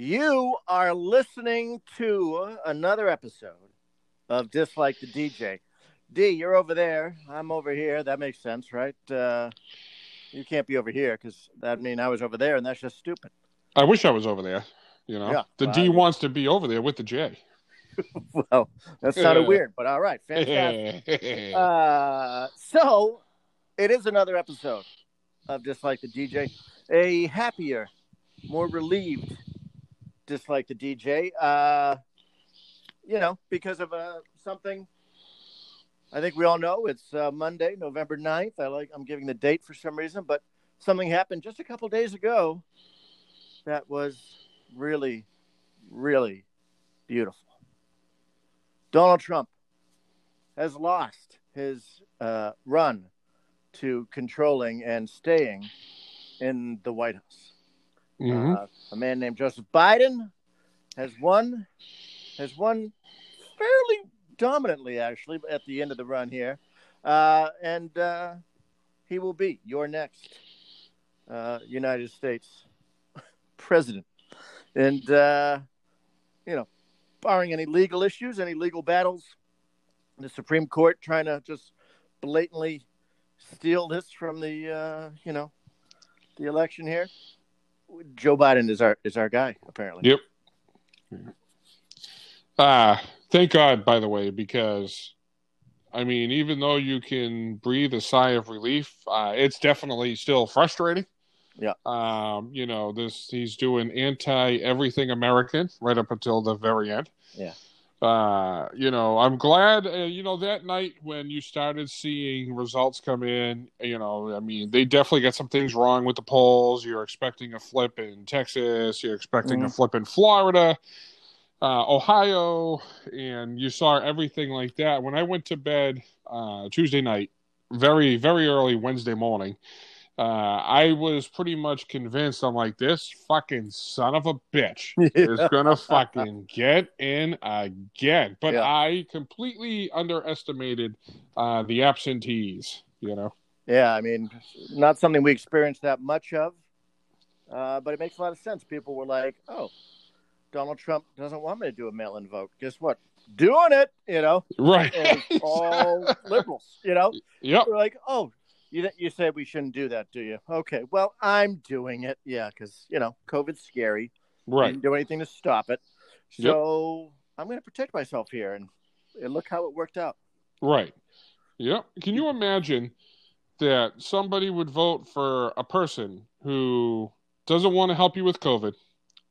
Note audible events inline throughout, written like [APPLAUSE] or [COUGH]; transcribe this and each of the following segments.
You are listening to another episode of Dislike the DJ. D, you're over there. I'm over here. That makes sense, right? Uh, you can't be over here because that mean I was over there, and that's just stupid. I wish I was over there. You know, Yeah, the well, D I- wants to be over there with the J. [LAUGHS] Well, that's kind of weird, but all right, fantastic. [LAUGHS] Uh, so it is another episode of Dislike the DJ. A happier, more relieved Dislike the DJ. Uh, you know, because of uh, something I think we all know. It's uh, Monday, November 9th. I like I'm giving the date for some reason, but something happened just a couple days ago that was really, really beautiful. Donald Trump has lost his uh, run to controlling and staying in the White House. Mhm. Uh, a man named Joseph Biden has won, has won fairly dominantly, actually, at the end of the run here, uh, and uh, he will be your next uh, United States [LAUGHS] president. And uh, you know, barring any legal issues, any legal battles, the Supreme Court trying to just blatantly steal this from the uh, you know the election here. Joe Biden is our is our guy apparently. Yep. Ah, thank God, by the way, because I mean, even though you can breathe a sigh of relief, uh, it's definitely still frustrating. Yeah. Um, you know, this he's doing anti everything American right up until the very end. Yeah. Uh, you know, I'm glad, uh, you know, that night when you started seeing results come in, you know, I mean, they definitely got some things wrong with the polls. You're expecting a flip in Texas, you're expecting a Mhm. flip in Florida, uh, Ohio, and you saw everything like that. When I went to bed uh, Tuesday night, very, very early Wednesday morning, uh, I was pretty much convinced. I'm like, this fucking son of a bitch [LAUGHS] is gonna fucking get in again. But Yeah. I completely underestimated uh, the absentees. You know, Yeah, I mean, not something we experienced that much of, uh, but it makes a lot of sense. People were like, "Oh, Donald Trump doesn't want me to do a mail-in vote." Guess what? Doing it, you know, right? [LAUGHS] all liberals, you know. yep. We're like, "Oh, you you said we shouldn't do that, do you?" Okay, well, I'm doing it, yeah, because you know, COVID's scary. Right. Didn't do anything to stop it, Yep. so I'm going to protect myself here, and, and look how it worked out. Right. Yeah. Can you imagine that somebody would vote for a person who doesn't want to help you with COVID,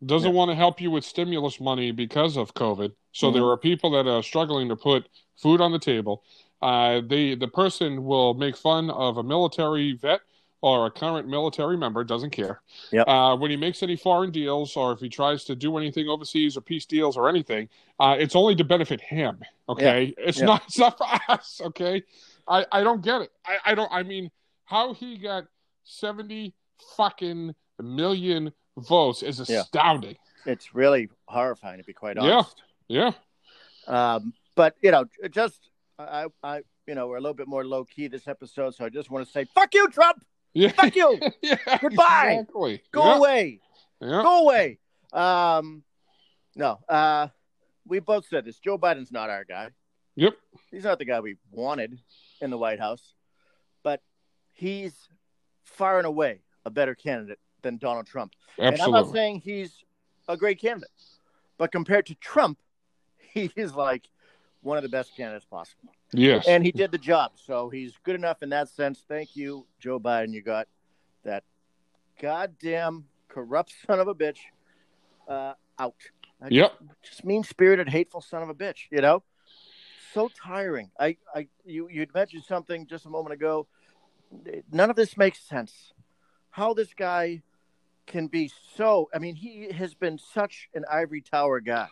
doesn't Yeah. want to help you with stimulus money because of COVID? So Mhm. there are people that are struggling to put food on the table. Uh, they the person will make fun of a military vet or a current military member, doesn't care. Yep. Uh, when he makes any foreign deals or if he tries to do anything overseas or peace deals or anything, uh, it's only to benefit him. Okay, it's Yeah. not it's not for [LAUGHS] us. Okay, I I don't get it. I I don't. I mean, how he got seventy fucking million votes is Yeah. astounding. It's really horrifying, to be quite Yeah. honest. Yeah. Um, but you know, just I, I, you know, we're a little bit more low key this episode, so I just want to say, "Fuck you, Trump! Yeah. Fuck you! [LAUGHS] yeah. Goodbye. Exactly. Go yeah. away! Yeah. Go away!" Um, no, uh, we both said this. Joe Biden's not our guy. Yep. He's not the guy we wanted in the White House, but he's far and away a better candidate than Donald Trump. And I'm not saying he's a great candidate, but compared to Trump, [LAUGHS] he is like one of the best candidates possible. Yes. And he did the job. So he's good enough in that sense. Thank you, Joe Biden. You got that goddamn corrupt son of a bitch uh, out. I Yep. Just mean spirited, hateful son of a bitch, you know? So tiring. I, I you you'd mentioned something just a moment ago. None of this makes sense. How this guy can be so I mean, he has been such an ivory tower guy.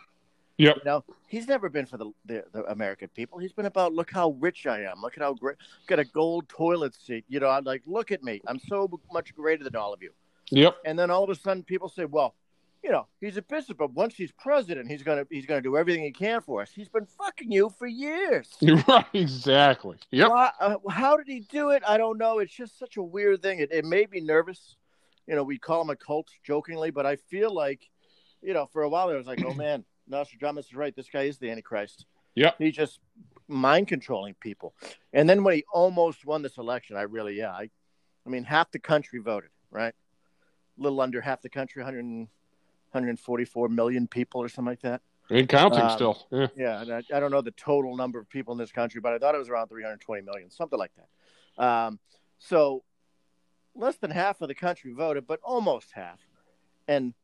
Yep. You know, he's never been for the, the the American people. He's been about look how rich I am. Look at how great. Got a gold toilet seat. You know, I'm like, look at me. I'm so much greater than all of you. Yep. And then all of a sudden, people say, well, you know, he's a bishop, but once he's president, he's gonna he's gonna do everything he can for us. He's been fucking you for years. [LAUGHS] Right. Exactly. Yep. Uh, how did he do it? I don't know. It's just such a weird thing. It, it made me nervous. You know, we call him a cult jokingly, but I feel like you know, for a while I was like, oh man, Nostradamus is right. This guy is the Antichrist. Yeah. He's just mind controlling people. And then when he almost won this election, I really, yeah, I, I mean, half the country voted, right? A little under half the country, 100, 144 million people or something like that. And counting Um, still. Yeah. Yeah, and I, I don't know the total number of people in this country, but I thought it was around 320 million, something like that. Um, so less than half of the country voted, but almost half. And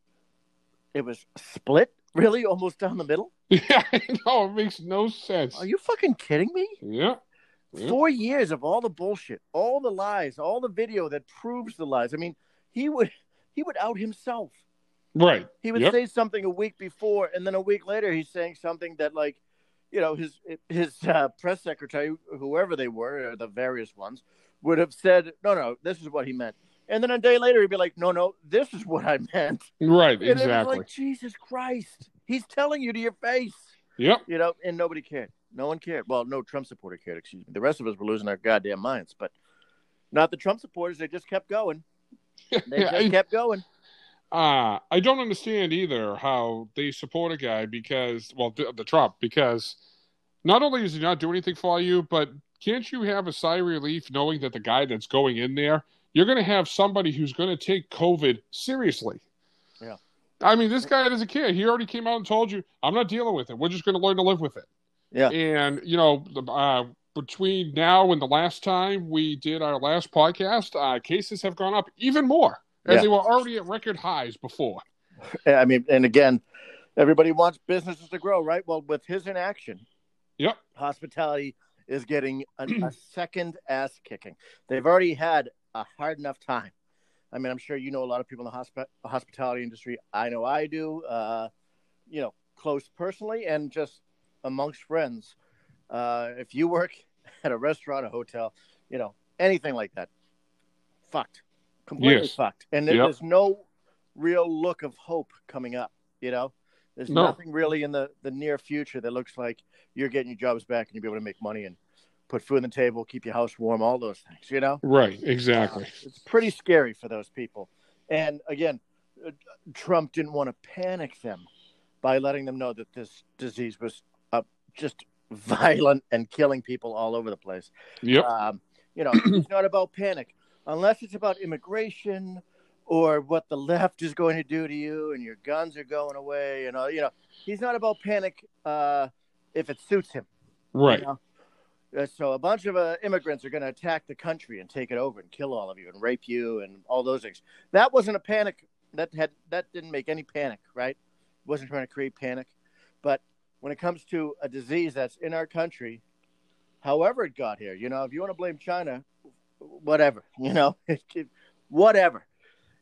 it was split, really, almost down the middle. [LAUGHS] Yeah, no, it makes no sense. Are you fucking kidding me? Yeah. Yeah. Four years of all the bullshit, all the lies, all the video that proves the lies. I mean, he would he would out himself. Right. He would Yep. say something a week before, and then a week later, he's saying something that, like, you know, his his uh, press secretary, whoever they were, or the various ones, would have said, "No, no, this is what he meant." And then a day later, he'd be like, "No, no, this is what I meant." Right. And Exactly. like, Jesus Christ, he's telling you to your face, Yep. you know, and nobody cared. No one cared. Well, no Trump supporter cared. Excuse me. The rest of us were losing our goddamn minds, but not the Trump supporters. They just kept going. [LAUGHS] They just I- kept going. Uh, I don't understand either how they support a guy because, well, the, the Trump, because not only does he not do anything for you, but can't you have a sigh of relief knowing that the guy that's going in there, you're going to have somebody who's going to take COVID seriously? Yeah. I mean, this guy doesn't care. He already came out and told you, I'm not dealing with it. We're just going to learn to live with it. Yeah. And, you know, uh, between now and the last time we did our last podcast, uh, cases have gone up even more, as Yeah. they were already at record highs before. [LAUGHS] I mean, and again, everybody wants businesses to grow, right? Well, with his inaction, Yep. hospitality is getting a, a [CLEARS THROAT] second ass kicking. They've already had a hard enough time. I mean, I'm sure you know a lot of people in the hospi- hospitality industry. I know I do. Uh, you know, close personally and just amongst friends. Uh, if you work [LAUGHS] at a restaurant, a hotel, you know, anything like that, fucked, completely Yes. fucked. And there- Yep. there's no real look of hope coming up. You know, there's No. nothing really in the the near future that looks like you're getting your jobs back and you'll be able to make money and put food on the table, keep your house warm, all those things. You know, Right, exactly. Uh, it's pretty scary for those people. And again, uh, Trump didn't want to panic them by letting them know that this disease was uh, just [LAUGHS] violent and killing people all over the place. Yep. Um, you know, it's not about panic unless it's about immigration or what the left is going to do to you and your guns are going away and all. You know, he's not about panic uh, if it suits him. you Right. know? Uh, So a bunch of uh, immigrants are going to attack the country and take it over and kill all of you and rape you and all those things. That wasn't a panic. That had that didn't make any panic, right? Wasn't trying to create panic. But when it comes to a disease that's in our country, however it got here, you know, if you want to blame China, whatever, [LAUGHS] you know, [LAUGHS] whatever,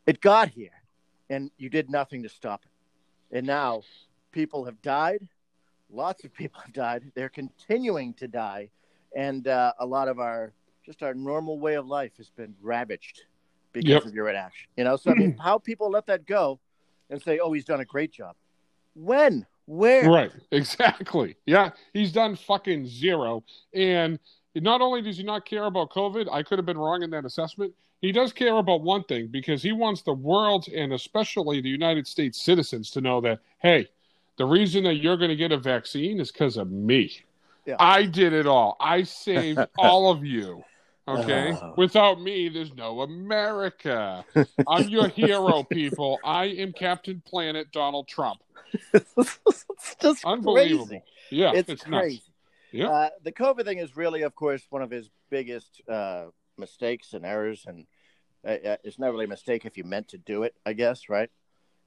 it got here, and you did nothing to stop it. And now people have died. Lots of people have died. They're continuing to die and uh, a lot of our just our normal way of life has been ravaged because Yep. of your inaction. You know, so I mean, how people let that go and say, "Oh, he's done a great job." When? Where? Right, [LAUGHS] exactly. Yeah, he's done fucking zero. And not only does he not care about COVID, I could have been wrong in that assessment. He does care about one thing because he wants the world and especially the United States citizens to know that, hey, the reason that you're going to get a vaccine is because of me. Yeah. I did it all. I saved [LAUGHS] all of you. Okay. Oh. Without me, there's no America. I'm your hero, people. I am Captain Planet Donald Trump. it's just Unbelievable. crazy. Yeah, it's, nuts. crazy. Yeah. Uh, the COVID thing is really, of course, one of his biggest uh, mistakes and errors, and uh, uh, it's not really a mistake if you meant to do it. I guess, right?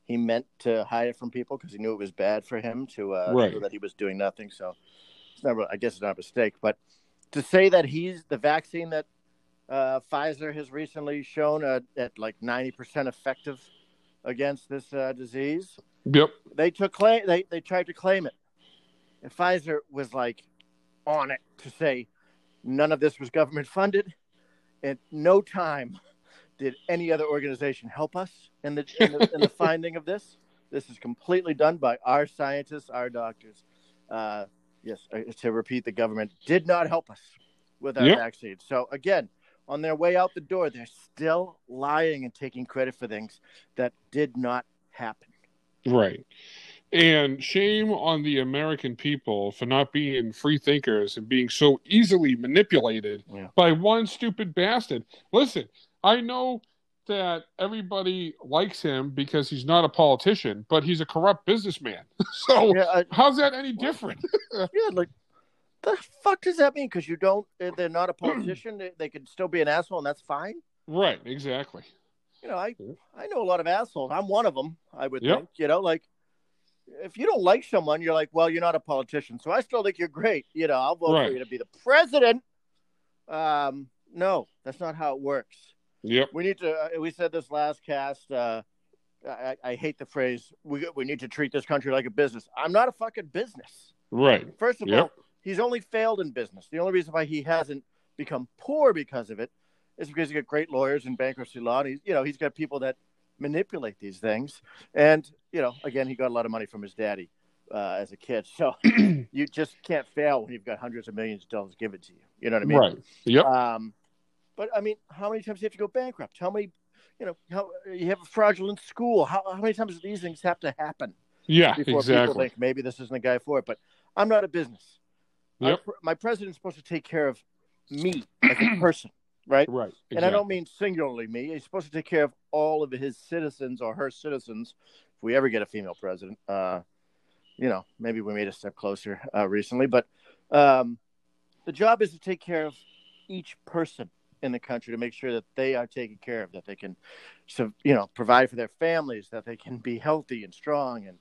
He meant to hide it from people because he knew it was bad for him to uh, Right. that he was doing nothing. So it's never. I guess it's not a mistake, but to say that he's the vaccine that uh, Pfizer has recently shown uh, at like ninety percent effective against this uh, disease, Yep. they took claim they, they tried to claim it and pfizer was like on it to say none of this was government funded at no time did any other organization help us in the in the, in the [LAUGHS] finding of this this is completely done by our scientists our doctors uh, yes uh, to repeat the government did not help us with our Yep. vaccine so again on their way out the door they're still lying and taking credit for things that did not happen Right. And shame on the American people for not being free thinkers and being so easily manipulated Yeah. by one stupid bastard. Listen, I know that everybody likes him because he's not a politician, but he's a corrupt businessman. [LAUGHS] so Yeah, I, how's that any different? [LAUGHS] yeah, like the fuck does that mean? Because you don't, eh, they're not a [CLEARS THROAT] politician. they, they could still be an asshole, and that's fine. right, exactly. You know, I. I know a lot of assholes. I'm one of them. I would Yep. think. You know, like if you don't like someone, you're like, well, you're not a politician. So I still think you're great. You know, I'll vote Right. for you to be the president. Um, no, that's not how it works. Yep. We need to. Uh, we said this last cast. Uh, I, I hate the phrase. We we need to treat this country like a business. I'm not a fucking business. Right. First of Yep. all, he's only failed in business. The only reason why he hasn't become poor because of it is because he's got great lawyers in bankruptcy law. And he's, you know, he's got people that manipulate these things. And, you know, again, he got a lot of money from his daddy uh, as a kid. So [CLEARS THROAT] you just can't fail when you've got hundreds of millions of dollars given to you. You know what I mean? Right. Yep. Um, but I mean, how many times do you have to go bankrupt? How many, you know, how you have a fraudulent school? How, how many times do these things have to happen? Yeah, before people exactly. think maybe this isn't the guy for it. But I'm not a business. Yep. pr- my president's supposed to take care of me as a [CLEARS THROAT] person, right? Right. And I don't mean singularly me. He's supposed to take care of all of his citizens or her citizens. If we ever get a female president, uh, you know, maybe we made a step closer uh, recently. But um, the job is to take care of each person in the country to make sure that they are taken care of, that they can, so you know, provide for their families, that they can be healthy and strong and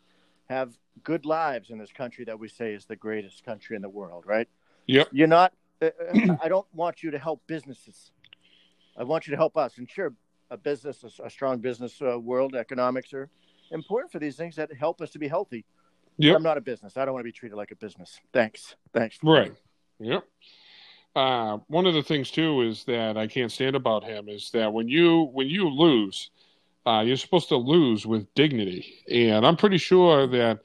have good lives in this country that we say is the greatest country in the world, right? Yep. You're not. Uh, uh, I don't want you to help businesses. I want you to help us. And sure, a business, a, a strong business uh, world, economics are important for these things that help us to be healthy. Yep. I'm not a business. I don't want to be treated like a business. Thanks. Thanks. Right. Yep. Uh, one of the things too is that I can't stand about him is that when you when you lose, uh, you're supposed to lose with dignity, and I'm pretty sure that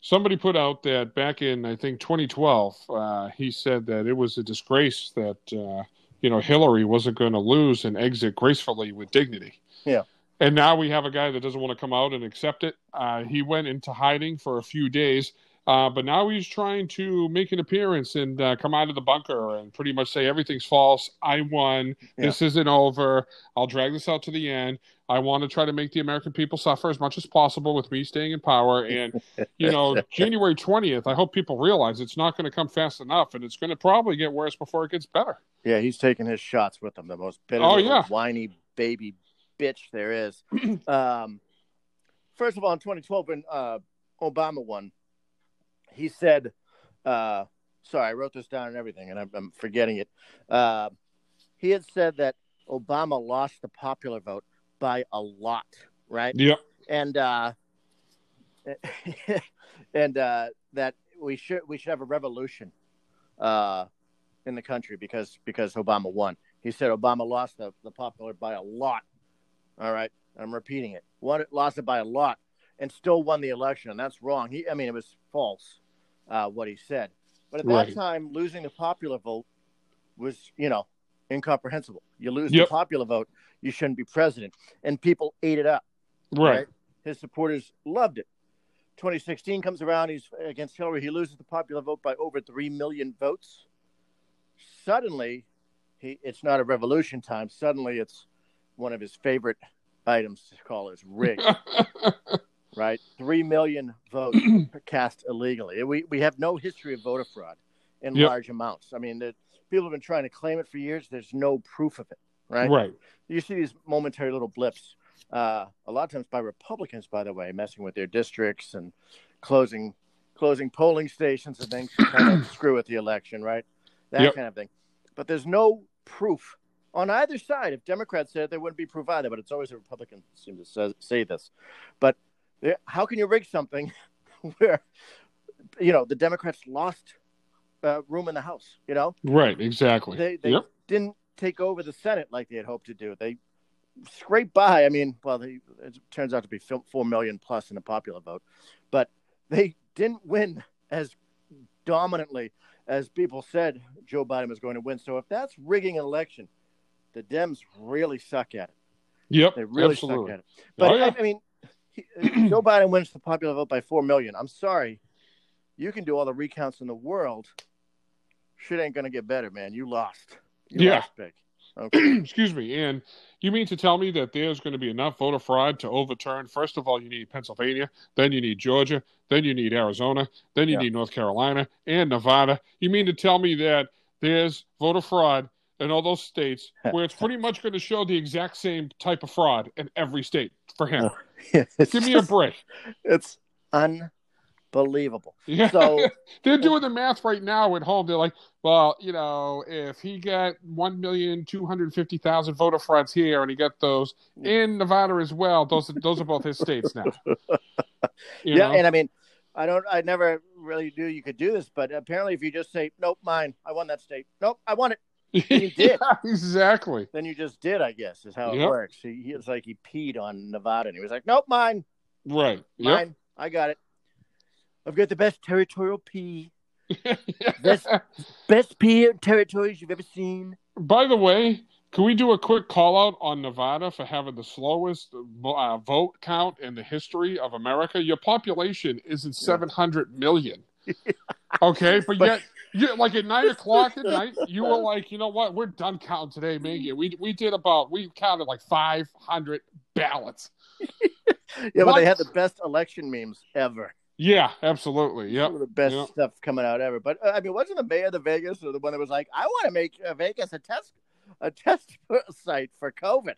somebody put out that back in I think 2012, uh, he said that it was a disgrace that uh, you know Hillary wasn't going to lose and exit gracefully with dignity. Yeah. And now we have a guy that doesn't want to come out and accept it. Uh, he went into hiding for a few days. Uh, but now he's trying to make an appearance and uh, come out of the bunker and pretty much say everything's false. I won. This isn't over. I'll drag this out to the end. I want to try to make the American people suffer as much as possible with me staying in power. And, you know, [LAUGHS] January 20th, I hope people realize it's not going to come fast enough and it's going to probably get worse before it gets better. Yeah, he's taking his shots with them. The most bitter, Oh, yeah. whiny baby bitch there is. [CLEARS THROAT] um, first of all, in 2012, when uh, Obama won, he said, uh, "Sorry, I wrote this down and everything, and I'm, I'm forgetting it." Uh, he had said that Obama lost the popular vote by a lot, right? Yep. and uh, [LAUGHS] and uh, that we should we should have a revolution uh, in the country because because Obama won. He said Obama lost the, the popular by a lot. All right, I'm repeating it. Won it, lost it by a lot, and still won the election, and that's wrong. He, I mean, it was false uh, what he said. But at Right. that time, losing the popular vote was, you know, incomprehensible. You lose Yep. the popular vote, you shouldn't be president, and people ate it up Right. his supporters loved it. 2016 comes around. He's against Hillary. He loses the popular vote by over three million votes. Suddenly, he it's not a revolution time. Suddenly, it's one of his favorite items to call is rigged. [LAUGHS] right, three million votes [CLEARS THROAT] cast illegally. We we have no history of voter fraud in Yep. large amounts. I mean, the, people have been trying to claim it for years. There's no proof of it. Right right. you see these momentary little blips uh, a lot of times by republicans by the way messing with their districts and closing closing polling stations and things to kind of [CLEARS THROAT] screw with the election right that Yep. kind of thing but there's no proof on either side if democrats said there wouldn't be proof either but it's always the republicans seem to say, this but how can you rig something [LAUGHS] where you know the democrats lost uh, room in the house you know Right. Exactly. they they yep. didn't take over the Senate like they had hoped to do. They scraped by. I mean, well, they, it turns out to be four million plus in the popular vote, but they didn't win as dominantly as people said Joe Biden was going to win. So if that's rigging an election, the Dems really suck at it. Yep. They really absolutely. suck at it. But Oh, yeah. I, I mean, he, uh, [CLEARS THROAT] Joe Biden wins the popular vote by four million. I'm sorry, you can do all the recounts in the world. Shit ain't gonna get better, man. You lost. You Yeah. lost big. Okay. [CLEARS THROAT] Excuse me. And you mean to tell me that there's going to be enough voter fraud to overturn? First of all, you need Pennsylvania, then you need Georgia, then you need Arizona, then you Yeah. need North Carolina and Nevada. You mean to tell me that there's voter fraud in all those states [LAUGHS] where it's pretty much going to show the exact same type of fraud in every state for him? [LAUGHS] It's Give me a break. It's unbelievable. Yeah. So- [LAUGHS] they're doing the math right now at home. They're like, well, you know, if he got one million two hundred fifty thousand voter frauds here, and he got those in Nevada as well, those those are both his states now. You yeah, know? and I mean, I don't. I never really knew you could do this, but apparently, if you just say, "Nope, mine. I won that state. Nope, I won it," [LAUGHS] you did. Yeah, exactly. then you just did. I guess is how it Yep. works. He, he it's like he peed on Nevada, and he was like, "Nope, mine, Right. mine. I got it. I've got the best territorial pee. [LAUGHS] This- best pee territories you've ever seen." By the way, can we do a quick call out on Nevada for having the slowest uh, vote count in the history of America? Your population isn't 700 million. Okay, but But- yet, you, like at nine o'clock at night, [LAUGHS] you were like, you know what? We're done counting today, Maggie. We we did about we counted like 500 ballots. [LAUGHS] Yeah, but they had the best election memes ever. Yeah, absolutely. Yeah, the best Yep. stuff coming out ever. But uh, I mean, wasn't the mayor of the Vegas or the one that was like, "I want to make uh, Vegas a test a test [LAUGHS] site for COVID"?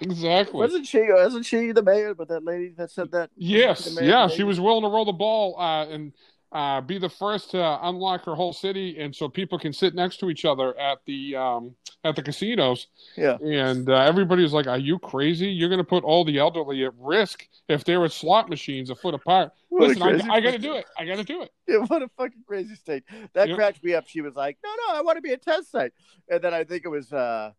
exactly. Wasn't she? Wasn't she the mayor? But that lady that said that. Yes, yeah, she was willing to roll the ball uh, and uh, be the first to unlock her whole city, and so people can sit next to each other at the um, at the casinos. Yeah. And uh, everybody was like, "Are you crazy? You're going to put all the elderly at risk if they're slot machines a foot apart." What Listen, I, I got to do it. I got to do it. Yeah, what a fucking crazy state. That Yep. cracked me up. She was like, "No, no, I want to be a test site." And then I think it was uh,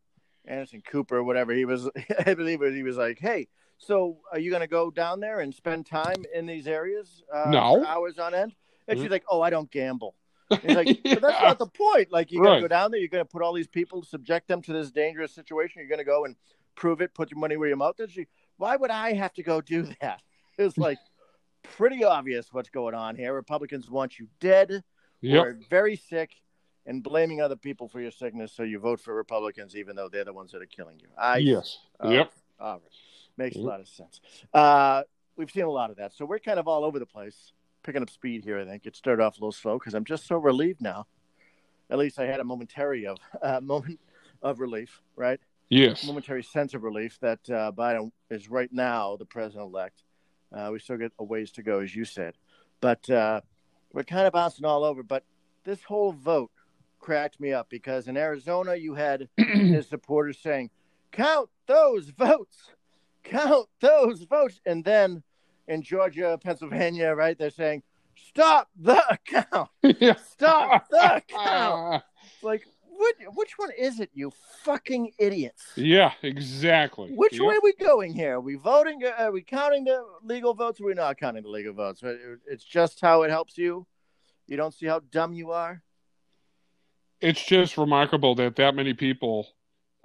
Anderson Cooper or whatever. He was, [LAUGHS] I believe it, he was like, "Hey, so are you going to go down there and spend time in these areas? Uh, No. hours on end." And Mhm. she's like, "Oh, I don't gamble." He's like, Yeah. [LAUGHS] but that's not the point. Like, you're Right. gonna go down there, you're gonna put all these people, subject them to this dangerous situation. You're gonna go and prove it, put your money where your mouth is. She, why would I have to go do that? [LAUGHS] It's like pretty obvious what's going on here. Republicans want you dead Yep. or very sick, and blaming other people for your sickness, so you vote for Republicans, even though they're the ones that are killing you. I Yes. uh, yep. all right. Makes Yep. a lot of sense. Uh, we've seen a lot of that. So we're kind of all over the place, picking up speed here, I think. It started off a little slow because I'm just so relieved now. At least I had a momentary of [LAUGHS] uh, moment of relief, right? Yes. Momentary sense of relief that uh, Biden is right now the president elect. Uh, we still get a ways to go, as you said. But uh, we're kind of bouncing all over. But this whole vote cracked me up because in Arizona, you had [CLEARS THROAT] his supporters saying, "Count those votes, count those votes," and then in Georgia, Pennsylvania, right, they're saying, "Stop the count, stop the count." Uh, [LAUGHS] It's like, what? Which one is it, you fucking idiots? yeah. Exactly. Which Yep. way are we going here? Are we voting? Are we counting the legal votes? Or are we not counting the legal votes? It's just how it helps you. You don't see how dumb you are. it's just remarkable that that many people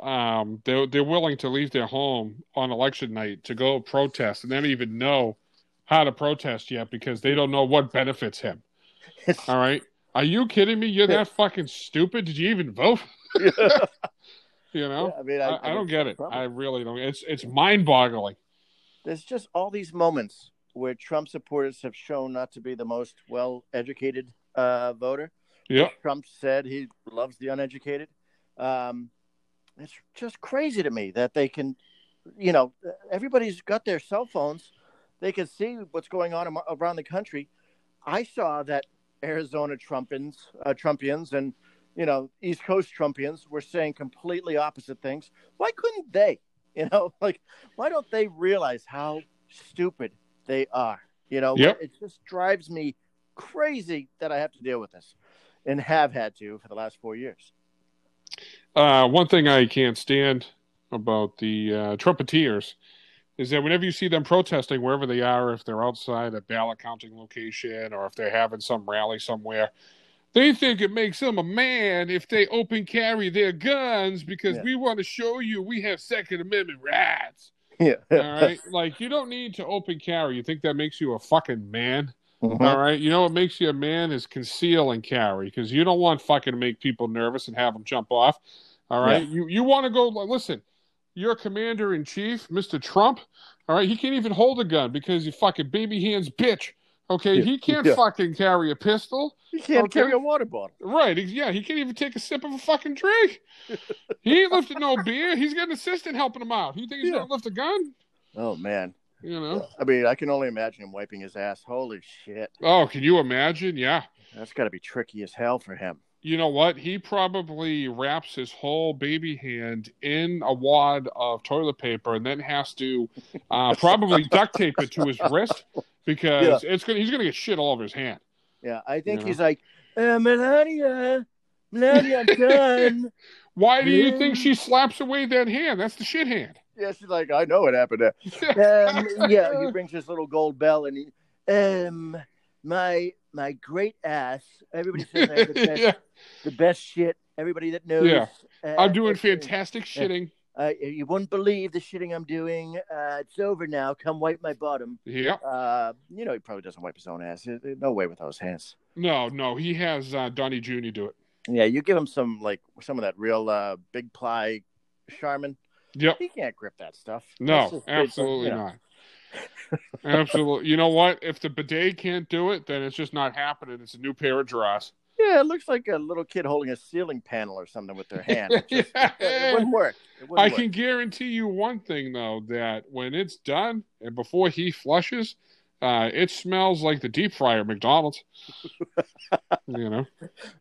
um they're, they're willing to leave their home on election night to go protest and they don't even know how to protest yet because they don't know what benefits him. [LAUGHS] All right? Are you kidding me? You're that [LAUGHS] fucking stupid. Did you even vote? [LAUGHS] You know? I mean, I, I don't get it. i really don't. It's it's mind-boggling. There's just all these moments where Trump supporters have shown not to be the most well educated uh, voter. yeah. Trump said he loves the uneducated. Um, it's just crazy to me that they can, you know, everybody's got their cell phones. They could see what's going on around the country. I saw that Arizona Trumpians, uh, Trumpians, and you know East Coast Trumpians were saying completely opposite things. Why couldn't they? You know, [LAUGHS] like why don't they realize how stupid they are? You know, Yep. it just drives me crazy that I have to deal with this, and have had to for the last four years. Uh, one thing I can't stand about the uh, Trumpeteers is that whenever you see them protesting, wherever they are, if they're outside a ballot counting location or if they're having some rally somewhere, they think it makes them a man if they open carry their guns because Yeah. we want to show you we have Second Amendment rights. Yeah. All right, like you don't need to open carry. You think that makes you a fucking man? Mhm. All right, you know what makes you a man is conceal and carry because you don't want fucking to make people nervous and have them jump off. All right, you you want to go listen. Your commander in chief, Mister Trump. All right, he can't even hold a gun because he fucking baby hands bitch. Okay, Yeah, he can't yeah. fucking carry a pistol. He can't Okay. carry a water bottle. Right? Yeah, he can't even take a sip of a fucking drink. [LAUGHS] he ain't lifting no beer. He's got an assistant helping him out. You think he's Yeah. gonna lift a gun? Oh man. You know? I mean, I can only imagine him wiping his ass. Holy shit. Oh, can you imagine? Yeah. That's got to be tricky as hell for him. You know what? He probably wraps his whole baby hand in a wad of toilet paper and then has to uh, [LAUGHS] probably duct tape it to his wrist because it's gonna he's gonna get shit all over his hand. Yeah, I think Yeah. he's like, uh, Melania, Melania, [LAUGHS] done. Why do you think she slaps away that hand? That's the shit hand. yeah, she's like, I know what happened there. [LAUGHS] Um, yeah, he brings his little gold bell and he, um, my my great ass. Everybody says I have the [LAUGHS] best, yeah, the best shit. Everybody that knows. Yeah. uh, I'm doing fantastic yeah. shitting. Uh, you wouldn't believe the shitting I'm doing. Uh, it's over now. Come wipe my bottom. Yeah. Uh, you know, he probably doesn't wipe his own ass. No way with those hands. No, no, he has uh, Donnie Jr. do it. Yeah, you give him some like some of that real uh, big ply Charmin. Yep. He can't grip that stuff. No, just absolutely you know. not. Absolutely. You know what? If the bidet can't do it, then it's just not happening. It's a new pair of drawers. Yeah, it looks like a little kid holding a ceiling panel or something with their hand. It, just, [LAUGHS] Yeah. it wouldn't work. It wouldn't I work. can guarantee you one thing though, that when it's done and before he flushes, uh, it smells like the deep fryer at McDonald's. [LAUGHS] you know,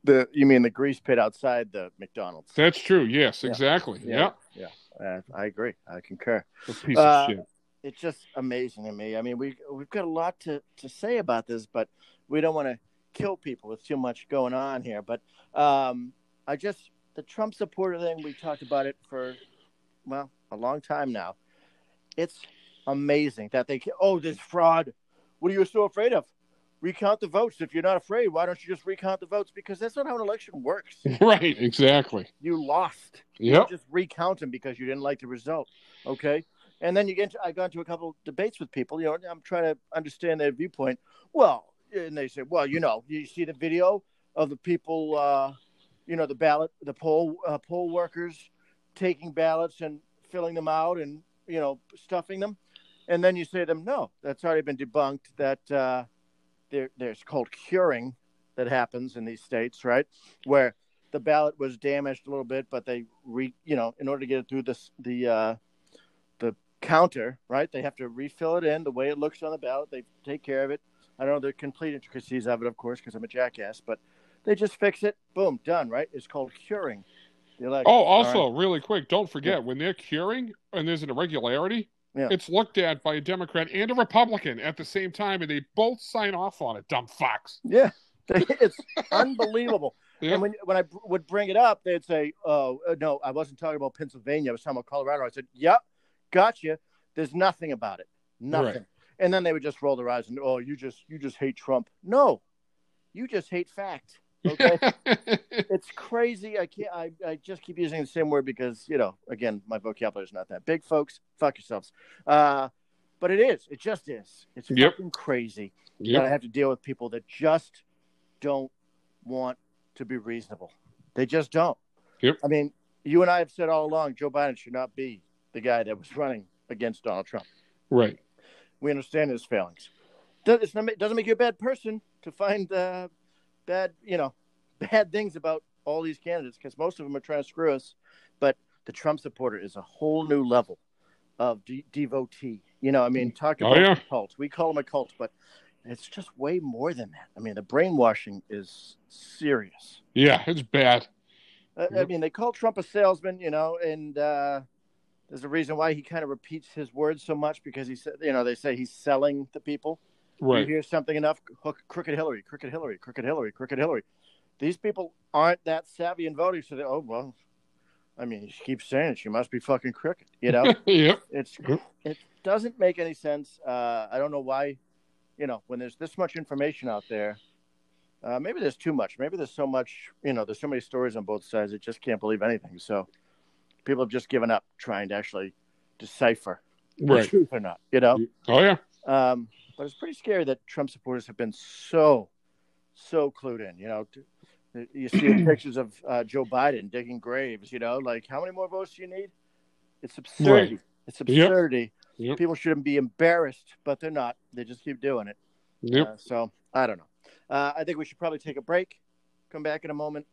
The you mean the grease pit outside the McDonald's? that's true. Yes, Yeah. exactly. Yeah, Yeah, Uh, I agree. I concur. a piece Uh, of shit. It's just amazing to me. I mean, we we've got a lot to to say about this, but we don't want to kill people with too much going on here. But um, I just the Trump supporter thing. We talked about it for well a long time now. It's amazing that they. Oh, there's fraud. What are you so afraid of? Recount the votes. If you're not afraid, why don't you just recount the votes? Because that's not how an election works. [LAUGHS] Right, exactly. You lost. You Yep. just recount them because you didn't like the result. Okay. And then you get into, I got into a couple debates with people, you know, I'm trying to understand their viewpoint. Well, and they say, well, you know, you see the video of the people, uh, you know, the ballot, the poll, uh, poll workers taking ballots and filling them out and, you know, stuffing them. And then you say to them, no, that's already been debunked that, uh, there, there's called curing that happens in these states, right? Where the ballot was damaged a little bit, but they re, you know, in order to get it through this, the, uh, counter, right? They have to refill it in the way it looks on the ballot. They take care of it. I don't know the complete intricacies of it, of course, because I'm a jackass, but they just fix it. Boom, done, right? It's called curing the election. Oh, all right? also, really quick, don't forget when they're curing and there's an irregularity, Yeah. it's looked at by a Democrat and a Republican at the same time, and they both sign off on it. Dumb fucks. Yeah, [LAUGHS] it's [LAUGHS] unbelievable. Yeah. And when when I b- would bring it up, they'd say, "Oh uh, no, I wasn't talking about Pennsylvania. I was talking about Colorado." I said, "Yep, gotcha. There's nothing about it. Nothing." Right. And then they would just roll their eyes and, "Oh, you just you just hate Trump." No, you just hate fact. [LAUGHS] Okay, it's crazy. I can't. I, I just keep using the same word because you know, again, my vocabulary is not that big, folks. Fuck yourselves. Uh, but it is. It just is. It's Yep. fucking crazy that I have to deal with people that just don't want to be reasonable. They just don't. Yep. I mean, you and I have said all along Joe Biden should not be the guy that was running against Donald Trump. Right. We understand his failings. It's not, it doesn't make you a bad person to find uh, bad, you know, [LAUGHS] bad things about all these candidates because most of them are trying to screw us. But the Trump supporter is a whole new level of de- devotee. You know, I mean, talk Oh, about yeah. cult. We call them a cult, but it's just way more than that. I mean, the brainwashing is serious. Yeah, it's bad. I, I mean, they call Trump a salesman, you know, and uh, there's a reason why he kind of repeats his words so much because he said, you know, they say he's selling to people. You hear something enough, hook, crooked Hillary, crooked Hillary, crooked Hillary, crooked Hillary. These people aren't that savvy in voting, so they, oh well. I mean, she keeps saying it. She must be fucking crooked. You know, [LAUGHS] yep. it's it doesn't make any sense. Uh, I don't know why. You know, when there's this much information out there, uh, maybe there's too much. Maybe there's so much. You know, there's so many stories on both sides. It just can't believe anything. So people have just given up trying to actually decipher Right. the truth or not. You know. Oh yeah. Um, but it's pretty scary that Trump supporters have been so, so clued in. You know, you see [CLEARS THROAT] pictures of uh, Joe Biden digging graves. You know, like how many more votes do you need? It's absurdity. Right. It's absurdity. Yep. People shouldn't be embarrassed, but they're not. They just keep doing it. Yep. Uh, so I don't know. Uh, I think we should probably take a break. Come back in a moment.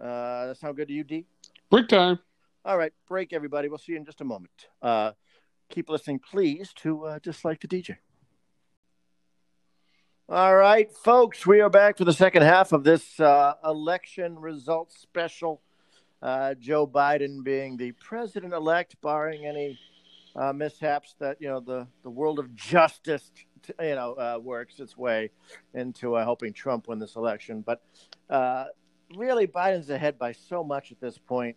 Uh, that sound good to you, D? Break time. All right, break everybody. We'll see you in just a moment. Uh, keep listening, please, to uh, Dislike the DJ. All right, folks, we are back for the second half of this uh, election results special. Uh, Joe Biden being the president elect, barring any uh, mishaps that you know the the world of justice you know uh, works its way into uh, helping Trump win this election. But uh, really, Biden's ahead by so much at this point.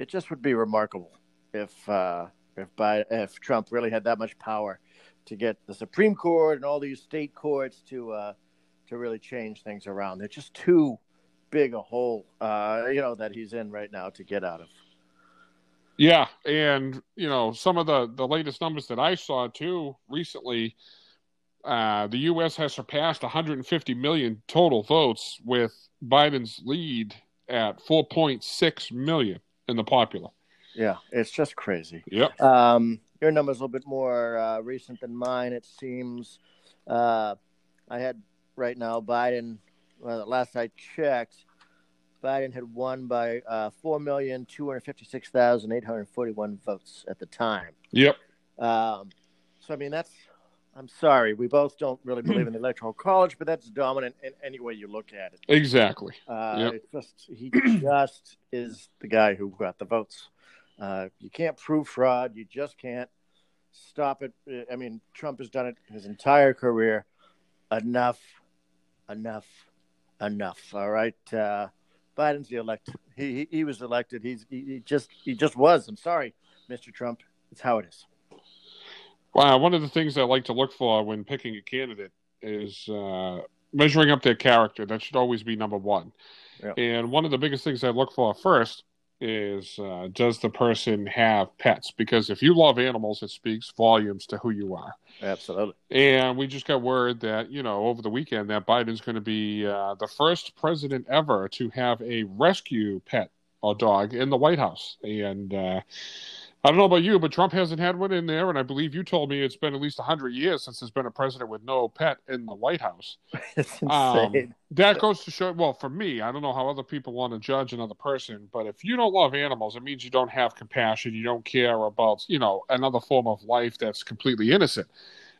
It just would be remarkable if uh, if Biden, if Trump really had that much power to get the Supreme Court and all these state courts to uh, to really change things around. They're just too big a hole, uh, you know, that he's in right now to get out of. Yeah, and you know some of the the latest numbers that I saw too recently. Uh, the U.S. has surpassed 150 million total votes, with Biden's lead at 4.6 million in the popular. Yeah, it's just crazy. Yep. Um, your number's a little bit more uh, recent than mine, it seems. Uh, I had right now Biden. Well, last I checked, Biden had won by uh, four million two hundred fifty-six thousand eight hundred forty-one votes at the time. Yep. Um, so I mean, that's. I'm sorry, we both don't really believe in the [CLEARS THROAT] electoral college, but that's dominant in any way you look at it. Exactly. Uh, Yep. It's just he just is the guy who got the votes. Uh, you can't prove fraud. You just can't stop it. I mean, Trump has done it his entire career. Enough, enough, enough. All right, uh, Biden's the elect. He, he he was elected. He's he, he just he just was. I'm sorry, Mr. Trump. It's how it is. Wow, one of the things I like to look for when picking a candidate is uh, measuring up their character. That should always be number one. Yeah. And one of the biggest things I look for first is uh, does the person have pets? Because if you love animals, it speaks volumes to who you are. Absolutely. And we just got word that, you know, over the weekend that Biden's going to be uh, the first president ever to have a rescue pet or dog in the White House. And uh, I don't know about you, but Trump hasn't had one in there. And I believe you told me it's been at least 100 years since there's been a president with no pet in the White House. [LAUGHS] Um, that goes to show, well, for me, I don't know how other people want to judge another person, but if you don't love animals, it means you don't have compassion. You don't care about, you know, another form of life that's completely innocent.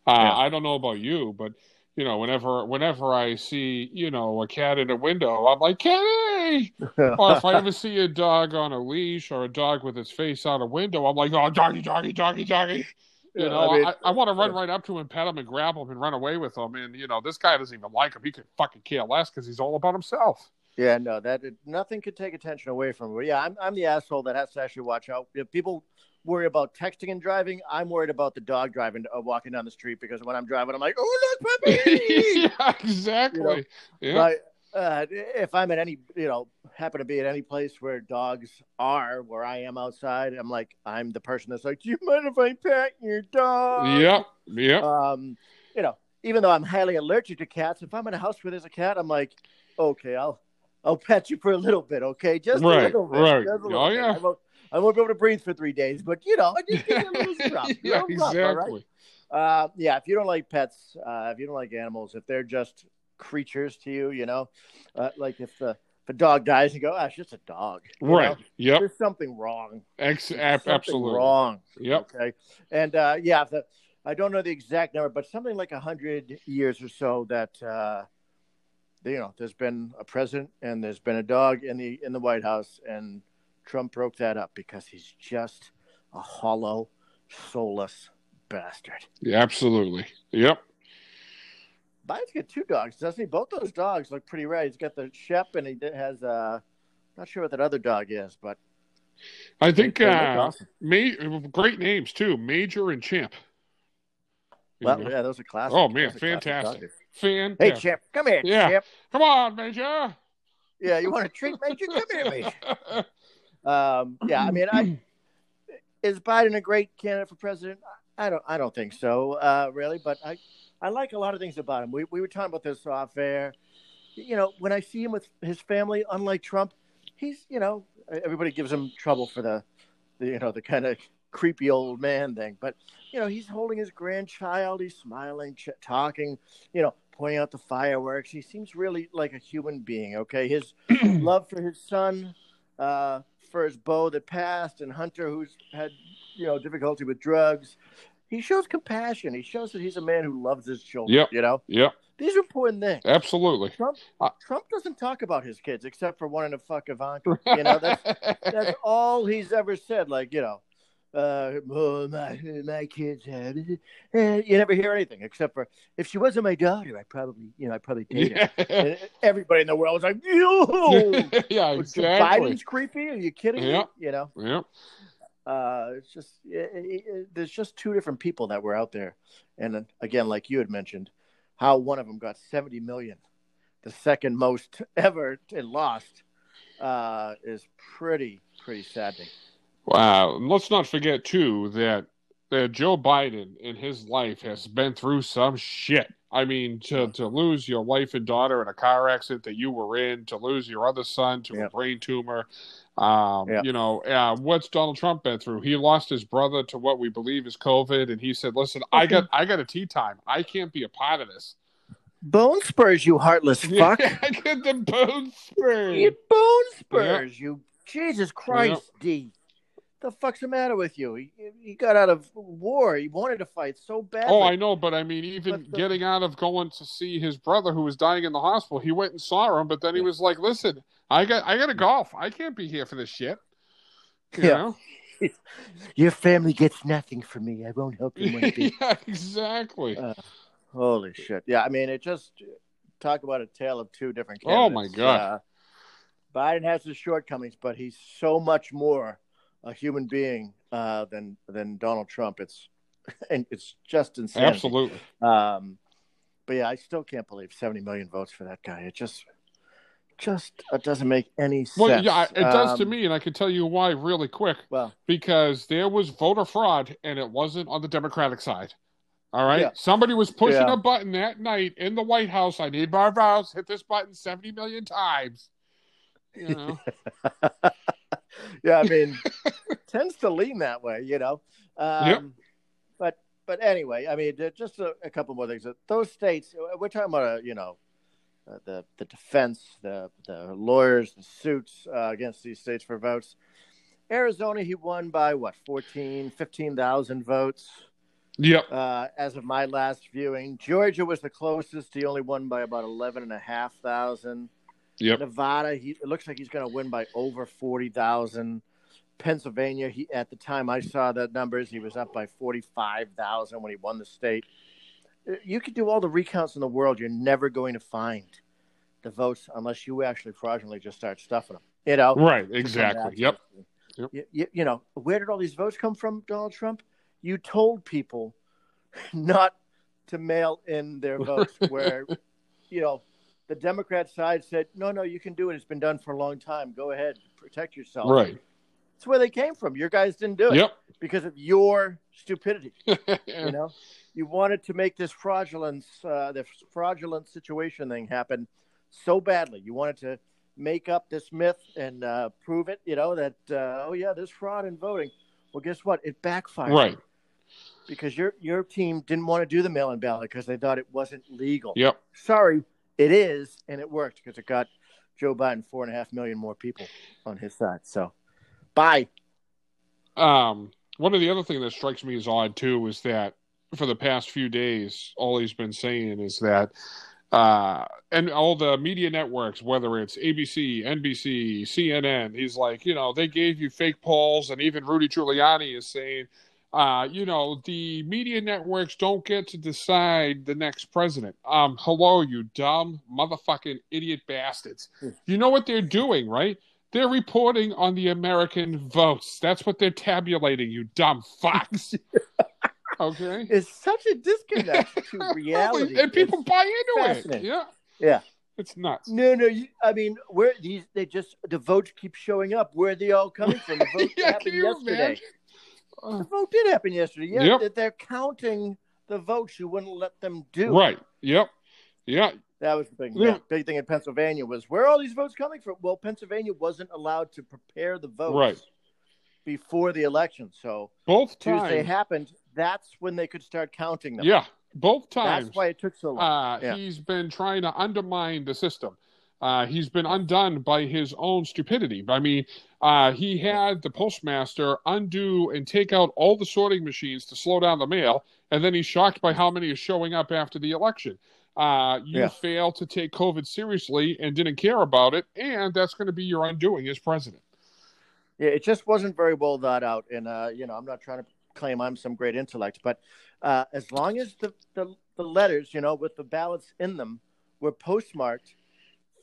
Uh, Yeah. I don't know about you, but you know, whenever whenever I see, you know, a cat in a window, I'm like, kitty. [LAUGHS] or if I ever see a dog on a leash or a dog with its face out a window, I'm like, oh, doggy, doggy, doggy, doggy. You Yeah, know, I I, mean- I, want to run right up to him, pet him, and grab him and run away with him. And you know, this guy doesn't even like him. He could fucking care less because he's all about himself. Yeah, no, that nothing could take attention away from her. Yeah, I'm I'm the asshole that has to actually watch out. If people worry about texting and driving, I'm worried about the dog driving, uh, walking down the street because when I'm driving, I'm like, oh look, puppy. [LAUGHS] yeah, exactly. yeah. But uh, if I'm at any, you know, happen to be at any place where dogs are, where I am outside, I'm like, I'm the person that's like, do you mind if I pet your dog? Yep. Yep. Um, you know, even though I'm highly allergic to cats, if I'm in a house where there's a cat, I'm like, okay, I'll I'll pet you for a little bit, okay, just Right, a little bit. right. just a little Oh, bit. yeah. I won't, be able to breathe for three days, but you know, I just give you a little [LAUGHS] rough, yeah, little rough, right? exactly. Uh, yeah, if you don't like pets, uh, if you don't like animals, if they're just creatures to you, you know, uh, like if the if a dog dies, you go, ah, it's just a dog. you Right. know? Yep. There's something wrong. Ex- There's something absolutely. wrong. Yep. Okay. And uh, yeah, the, I don't know the exact number, but something like a hundred years or so that uh, you know, there's been a president and there's been a dog in the in the White House, and Trump broke that up because he's just a hollow, soulless bastard. Yeah, absolutely. Yep. Biden's got two dogs, doesn't he? Both those dogs look pretty rad. He's got the Shep, and he has uh, not sure what that other dog is, but I think uh, awesome. ma- great names too, Major and Champ. You Well, know? yeah, those are classic. Oh, man, fantastic. Fan. Hey, Champ, come here, Yeah. Champ. Come on, Major. Yeah, you want a treat, Major? Come here, Major. [LAUGHS] Um, yeah, I mean, I [CLEARS THROAT] is Biden a great candidate for president? I don't I don't think so, uh, really. But I I like a lot of things about him. We we were talking about this off air. You know, when I see him with his family, unlike Trump, he's you know everybody gives him trouble for the, the you know the kind of creepy old man thing, but you know he's holding his grandchild, he's smiling, ch- talking, you know, pointing out the fireworks. He seems really like a human being. Okay, his [CLEARS THROAT] love for his son. Uh, for his beau that passed and Hunter who's had you know difficulty with drugs. He shows compassion. He shows that he's a man who loves his children. Yep. You know, Yep. these are important things. Absolutely. Trump Trump doesn't talk about his kids except for wanting to fuck Ivanka. [LAUGHS] You know, that's that's all he's ever said. Like you know, uh, oh, my my kids have. eh, You never hear anything except for if she wasn't my daughter, I probably you know I probably [LAUGHS] her. yeah. And everybody in the world was like, "Yo, [LAUGHS] yeah, exactly. Biden's creepy. Are you kidding Yeah. me?" You know. yeah. uh, it's just it, it, it- there's just two different people that were out there, and again, like you had mentioned, how one of them got 70 million, the second most [LAUGHS] ever and lost, uh, is pretty pretty saddening. Wow. And let's not forget too that that Joe Biden in his life has been through some shit. I mean, to, to lose your wife and daughter in a car accident that you were in, to lose your other son to Yeah. a brain tumor. Um, Yeah. You know, uh, what's Donald Trump been through? He lost his brother to what we believe is COVID, and he said, "Listen, I got I got a tea time. I can't be a part of this." Bone spurs, you heartless [LAUGHS] fuck! I get the bone spurs. you bone spurs, you Jesus Christ, D. The fuck's the matter with you? He, he got out of war. He wanted to fight so bad. Oh, I know, but I mean, even the- getting out of going to see his brother who was dying in the hospital, he went and saw him, but then he was like, "Listen, I got, I got to golf. I can't be here for this shit." You Yeah. know? [LAUGHS] Your family gets nothing from me. I won't help you one [LAUGHS] bit. yeah, exactly. Uh, Holy shit! Yeah, I mean, it just talk about a tale of two different. Oh, my. God. Uh, Biden has his shortcomings, but he's so much more a human being uh, than than Donald Trump. It's [LAUGHS] and it's just insane. Absolutely. Um, but yeah, I still can't believe seventy million votes for that guy. It just just it doesn't make any sense. Well, yeah, it does to Um, me, and I can tell you why really quick. Well, Because there was voter fraud, and it wasn't on the Democratic side. All right, Yeah. somebody was pushing Yeah. a button that night in the White House. I need my votes. Hit this button seventy million times. You know. [LAUGHS] yeah, I mean, [LAUGHS] tends to lean that way, you know. Um, Yep. But but anyway, I mean, just a, a couple more things. Those states, we're talking about, uh, you know, uh, the the defense, the the lawyers, the suits uh, against these states for votes. Arizona, he won by what 14, 15,000 votes Yep. uh, as of my last viewing. Georgia was the closest. He only won by about eleven and a half thousand. Yep. Nevada, he it looks like he's going to win by over forty thousand. Pennsylvania, he at the time I saw the numbers, he was up by forty five thousand when he won the state. Uh, You could do all the recounts in the world, you're never going to find the votes unless you actually fraudulently just start stuffing them. You know, Right. Exactly. Yep. Yep. You, you know, where did all these votes come from, Donald Trump? You told people [LAUGHS] not to mail in their votes, [LAUGHS] where, you know, the Democrat side said, no, no, you can do it. It's been done for a long time. Go ahead, protect yourself. Right. That's where they came from. Your guys didn't do it Yep. because of your stupidity. [LAUGHS] You know, you wanted to make this fraudulence, uh, this fraudulent situation thing happen so badly. You wanted to make up this myth and uh, prove it. You know that uh, oh yeah, there's fraud in voting. Well, guess what? It backfired. right. Because your your team didn't want to do the mail-in ballot because they thought it wasn't legal. Yep. Sorry, it is, and it worked because it got Joe Biden four and a half million more people on his side. So, bye. Um, one of the other things that strikes me as odd too is that for the past few days, all he's been saying is that, uh, and all the media networks, whether it's ABC, NBC, CNN, he's like, you know, they gave you fake polls, and even Rudy Giuliani is saying, uh, you know, the media networks don't get to decide the next president. Um, hello, you dumb motherfucking idiot bastards. You know what they're doing, right? They're reporting on the American votes. That's what they're tabulating, you dumb fucks. [LAUGHS] okay? It's such a disconnect [LAUGHS] to reality. And people It's- buy into it. Yeah. yeah. It's nuts. No, no. You, I mean, where these they just the votes keep showing up. Where are they all coming from? The [LAUGHS] votes Yeah, happened can you yesterday. imagine? The vote did happen yesterday. Yeah, Yep. that they're counting the votes. You wouldn't let them do. Right. Yep. Yeah. That was the big, Yeah. big thing in Pennsylvania was where are all these votes coming from? Well, Pennsylvania wasn't allowed to prepare the votes Right. before the election. So Both Tuesday times. happened. That's when they could start counting them. Yeah. Both times. That's why it took so long. uh, Yeah. he's been trying to undermine the system. Uh, he's been undone by his own stupidity. I mean, uh, he had the postmaster undo and take out all the sorting machines to slow down the mail, and then he's shocked by how many are showing up after the election. Uh, you Yeah. failed to take COVID seriously and didn't care about it, and that's going to be your undoing as president. Yeah, it just wasn't very well thought out. And uh, you know, I'm not trying to claim I'm some great intellect, but uh, as long as the, the the letters, you know, with the ballots in them, were postmarked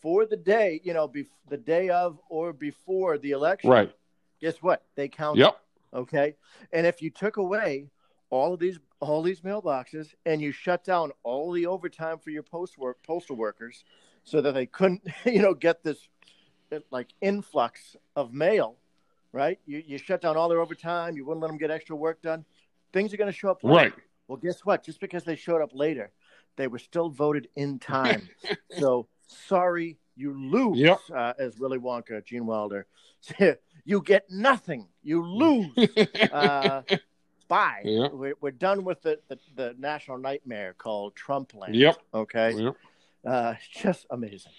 for the day, you know, bef- the day of or before the election, Right. guess what? They count. Yep. Okay. And if you took away all of these all these mailboxes and you shut down all the overtime for your post work postal workers so that they couldn't, [LAUGHS] you know, get this uh, like influx of mail, right? You you shut down all their overtime, you wouldn't let them get extra work done. Things are going to show up later. Right. Well, guess what? Just because they showed up later, they were still voted in time. [LAUGHS] so sorry, you lose. Yep. Uh, as Willy Wonka, Gene Wilder, [LAUGHS] you get nothing. You lose. [LAUGHS] Uh, bye. Yeah. We're, we're done with the, the, the national nightmare called Trump land. yep. Okay. Yep. Uh, just amazing.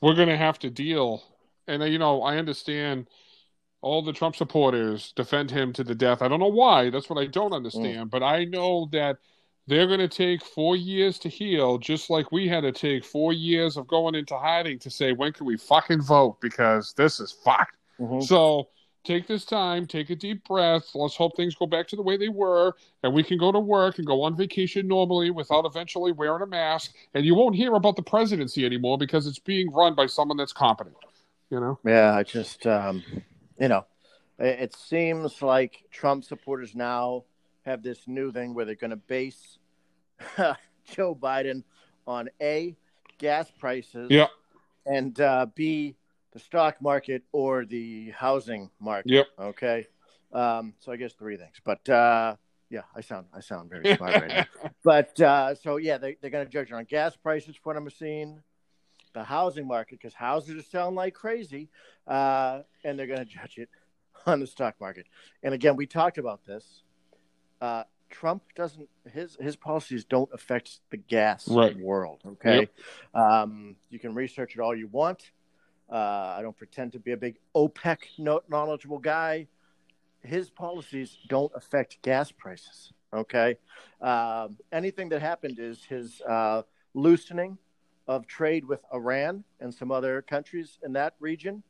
we're going to have to deal. And, uh, you know, I understand all the Trump supporters defend him to the death. I don't know why. That's what I don't understand. But I know that they're going to take four years to heal, just like we had to take four years of going into hiding to say, when can we fucking vote? Because this is fucked. Mhm. So take this time, take a deep breath. Let's hope things go back to the way they were, and we can go to work and go on vacation normally without eventually wearing a mask. And you won't hear about the presidency anymore because it's being run by someone that's competent. You know? Yeah, I just, um, you know, it seems like Trump supporters now have this new thing where they're going to base [LAUGHS] Joe Biden on A, gas prices, Yeah. and uh, B, the stock market or the housing market. Yep. Okay. Um, so I guess three things. But uh, yeah, I sound I sound very smart right now. [LAUGHS] But uh, so yeah, they, they're going to judge it on gas prices, what I'm seeing, the housing market, because houses are selling like crazy, uh, and they're going to judge it [LAUGHS] on the stock market. And again, we talked about this. Uh, Trump doesn't his his policies don't affect the gas Right. world. Okay, um, you can research it all you want. Uh, I don't pretend to be a big OPEC knowledgeable guy. His policies don't affect gas prices. Okay. Um, anything that happened is his uh, loosening of trade with Iran and some other countries in that region,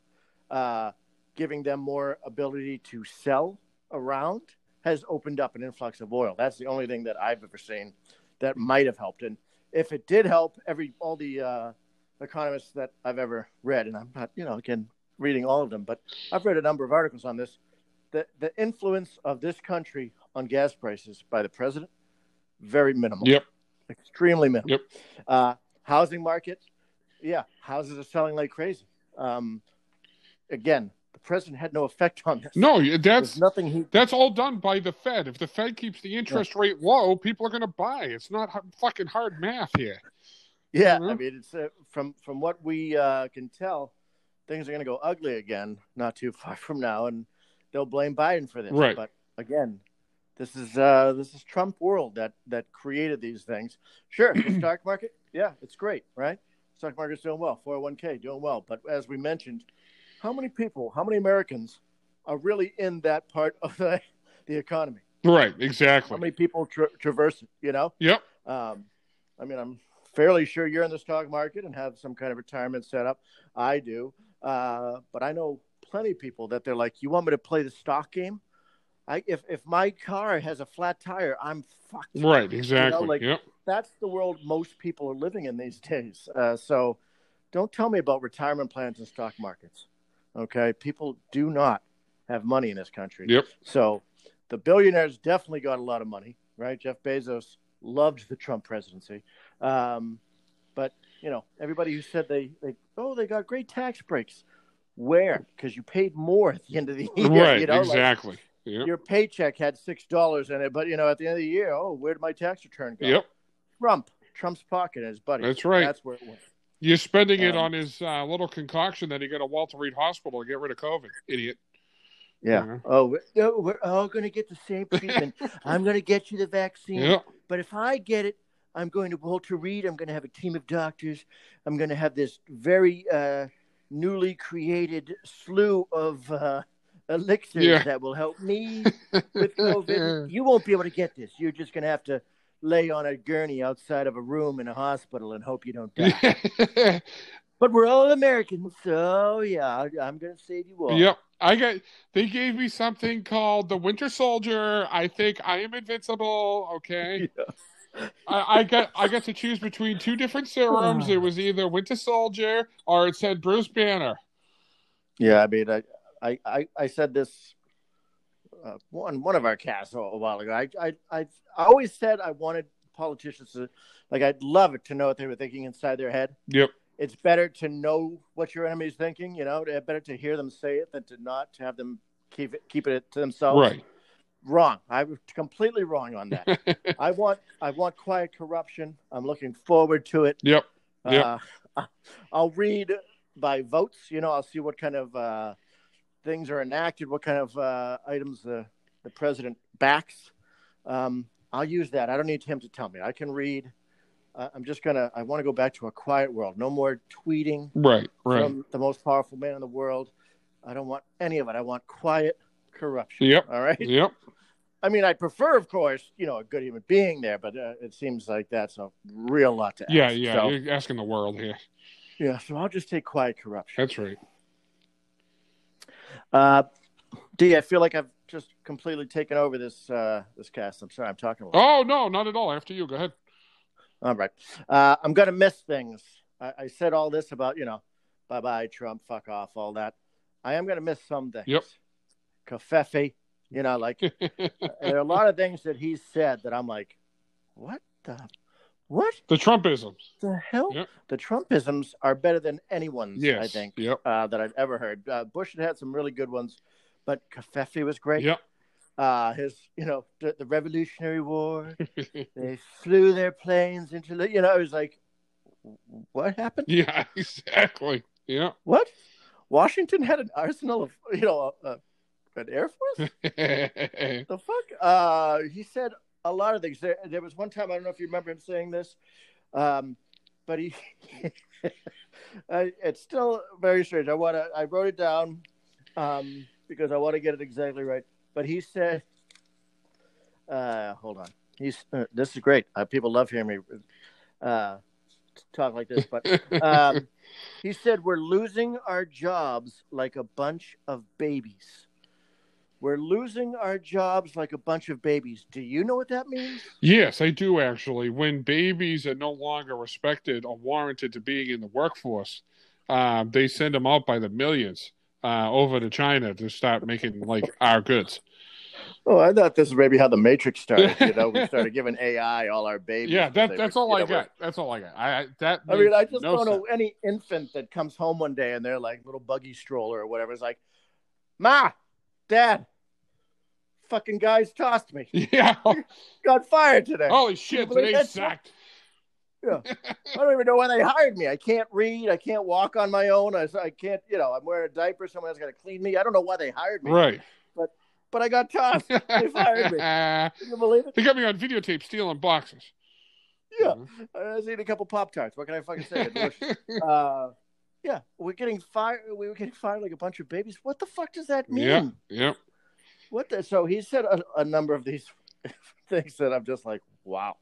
uh, giving them more ability to sell around, has opened up an influx of oil. That's the only thing that I've ever seen that might have helped. And if it did help, every all the uh, economists that I've ever read, and I'm not, you know, again reading all of them, but I've read a number of articles on this. The the influence of this country on gas prices by the president, very minimal. Yep. Extremely minimal. Yep. Uh, housing market, yeah, houses are selling like crazy. Um, again, the president had no effect on this. No, There's that's nothing he. that's all done by the Fed. If the Fed keeps the interest rate low, people are going to buy. It's not fucking hard math here. Yeah. I mean, it's uh, from from what we uh, can tell, things are going to go ugly again not too far from now, and they'll blame Biden for this. Right. But again, this is uh, this is Trump world that that created these things. Sure, the [CLEARS THROAT] stock market, yeah, it's great, right? Stock market's doing well, 401k doing well, but as we mentioned, how many people, how many Americans are really in that part of the [LAUGHS] the economy? Right. Exactly. How many people tra- traverse it? You know. Yep. Um, I mean, I'm fairly sure you're in the stock market and have some kind of retirement set up. I do. Uh, but I know plenty of people that they're like, you want me to play the stock game? I, if, if my car has a flat tire, I'm fucked. Right. Exactly. like- yep. That's the world most people are living in these [LAUGHS] days. Uh, so don't tell me about retirement plans and stock markets. Okay. People do not have money in this country. Yep. So the billionaires definitely got a lot of money, right? Jeff Bezos loved the Trump presidency. Um, but, you know, everybody who said they, they, oh, they got great tax breaks. Where? Because you paid more at the end of the [LAUGHS] year. Right. You know, like, exactly. Yep. your paycheck had six dollars in it, but you know, at the end of the year, oh, where did my tax return go? Yep. Trump, Trump's pocket, and his buddy. That's right. That's where it went. You're spending it Um, on his uh, little concoction that he got at Walter Reed Hospital to get rid of COVID. Idiot. Yeah. Oh, we're, no, we're all going to get the same [LAUGHS] treatment. I'm going to get you the vaccine. Yeah. But if I get it, I'm going to Walter Reed. I'm going to have a team of doctors. I'm going to have this very uh, newly created slew of uh, elixirs Yeah. that will help me [LAUGHS] with COVID. you won't be able to get this. You're just going to have to lay on a gurney outside of a room in a hospital and hope you don't die. [LAUGHS] but we're all Americans, so yeah, I- I'm going to save you all. Yep. I got they gave me something called the Winter Soldier. I think I am invincible. Okay. [LAUGHS] I, I got I got to choose between two different serums. It was either Winter Soldier or it said Bruce Banner. Yeah, I mean, I, I, I, I said this uh, one one of our casts a, a while ago. I, I, I, always said I wanted politicians to, like, I'd love it to know what they were thinking inside their head. Yep. It's better to know what your enemy's thinking. You know, better to hear them say it than to not to have them keep it keep it to themselves. Right. Wrong. I was completely wrong on that. [LAUGHS] I want I want quiet corruption. I'm looking forward to it. Yep. Yeah. Uh, [LAUGHS] I'll read by votes. You know, I'll see what kind of uh, things are enacted, what kind of uh, items the, the president backs. Um, I'll use that. I don't need him to tell me. I can read. Uh, I'm just gonna. I want to go back to a quiet world. No more tweeting Right. Right. from the most powerful man in the world. I don't want any of it. I want quiet corruption. Yep. All right. Yep. I mean, I prefer, of course, you know, a good human being there, but uh, it seems like that's a real lot to ask. Yeah. Yeah. So, You're asking the world here. yeah. So I'll just take quiet corruption. That's right. Uh, D, I feel like I've just completely taken over this uh, this cast. I'm sorry, I'm talking about. Oh no, not at all. After you, go ahead. All right, uh, I'm gonna miss things. I, I said all this about you know, bye bye Trump, fuck off, all that. I am gonna miss some things. Yep. Covfefe, you know, like [LAUGHS] there are a lot of things that he said that I'm like, what the, what the Trumpisms. the hell? Yep. The Trumpisms are better than anyone's. Yes. I think. Yep. Uh, that I've ever heard. Uh, Bush had had some really good ones, but Covfefe was great. Yep. uh, his, you know, the, the Revolutionary War. [LAUGHS] they flew their planes into the, you know, it was like, what happened? [LAUGHS] yeah. Exactly. Yeah. What? Washington had an arsenal of, you know, uh, an air force. [LAUGHS] the fuck? Uh, he said a lot of things. There, there was one time I don't know if you remember him saying this, um, but he, [LAUGHS] I, it's still very strange. I want to. I wrote it down um, because I want to get it exactly right. But he said, uh, "Hold on." He's uh, this is great. Uh, people love hearing me uh, talk like this, but [LAUGHS] um, he said we're losing our jobs like a bunch of babies. We're losing our jobs like a bunch of babies. Do you know what that means? yes, I do actually. When babies are no longer respected or warranted to being in the workforce, uh, they send them out by the millions uh, over to China to start making like our goods. Oh, I thought this is maybe how the Matrix started. You know, we [LAUGHS] started giving AI all our babies. Yeah, that, that's were- all I know, got. That's all I got. I, that. I mean, I just no don't know any infant that comes home one day and they're like little buggy stroller or whatever. It's like, Ma, Dad, fucking guys tossed me. [LAUGHS] Yeah. Got fired today. Holy shit! Today sucked. I don't even know why they hired me. I can't read. I can't walk on my own. I, I can't, you know, I'm wearing a diaper. Someone else got to clean me. I don't know why they hired me. Right. But but I got tossed. They fired me. [LAUGHS] Can you believe it? They got me on videotape stealing boxes. Yeah. I was eating a couple Pop Tarts. What can I fucking say? [LAUGHS] Uh, yeah, we're getting fired. We were getting fired like a bunch of babies. What the fuck does that mean? Yep. Yep. What the? So he said a, a number of these [LAUGHS] things that I'm just like, wow,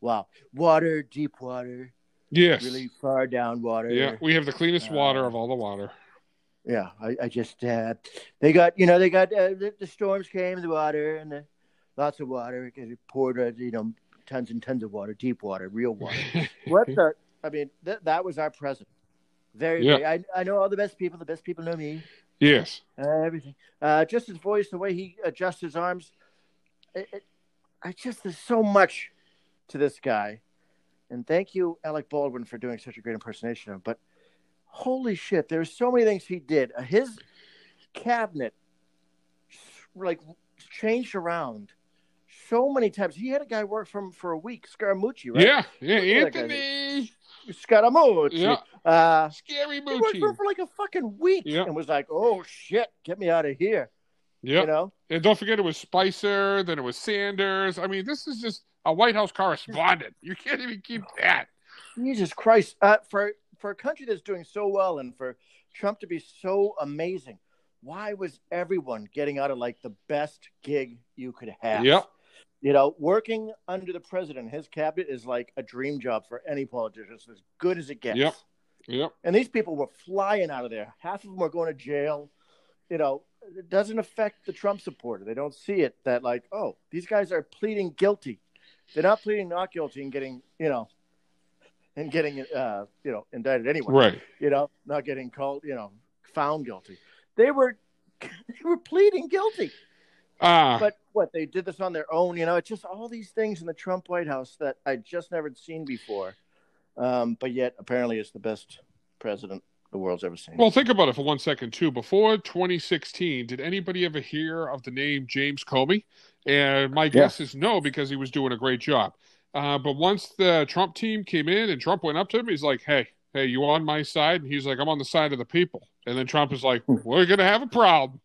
wow. Water, deep water, Yes. really far down water. Yeah. We have the cleanest water Uh, of all the water. Yeah, I, I just uh, they got you know they got uh, the, the storms came, the water and the, lots of water. Because it poured uh, you know tons and tons of water, deep water, real water. [LAUGHS] what the? I mean, th- that was our president. Very, Yeah. very I, I know all the best people. The best people know me. yes. Uh, everything. Uh, just his voice, the way he adjusts his arms. It, it, I just there's so much to this guy, and thank you, Alec Baldwin, for doing such a great impersonation of him. But holy shit, there's so many things he did. Uh, his cabinet like changed around so many times. He had a guy work for him for a week, Scaramucci, right? Yeah, yeah, Look at that Anthony. Scaramucci. Yeah. Uh, Scary he worked for for like a fucking week Yeah. and was like, "Oh shit, get me out of here." Yeah. You know, And don't forget it was Spicer, then it was Sanders. I mean, this is just a White House correspondent. You can't even keep that. Jesus Christ! Uh, for for a country that's doing so well and for Trump to be so amazing, why was everyone getting out of like the best gig you could have? Yep. You know, working under the president, his cabinet is like a dream job for any politician. It's as good as it gets. Yep. Yep. And these people were flying out of there. Half of them are going to jail. You know, it doesn't affect the Trump supporter. They don't see it that like, oh, these guys are pleading guilty. They're not pleading not guilty and getting, you know, and getting, uh, you know, indicted anyway. Right. You know, not getting called, you know, found guilty. They were, [LAUGHS] they were pleading guilty. Ah, But what they did this on their own. You know, it's just all these things in the Trump White House that I just never seen before. Um, but yet, apparently, it's the best president the world's ever seen. well, think about it for one second, too. Before 2016, did anybody ever hear of the name James Comey? And my guess is no, because he was doing a great job. Uh, but once the Trump team came in and Trump went up to him, he's like, hey, hey, you on my side? And he's like, I'm on the side of the people. And then Trump is like, [LAUGHS] we're going to have a problem.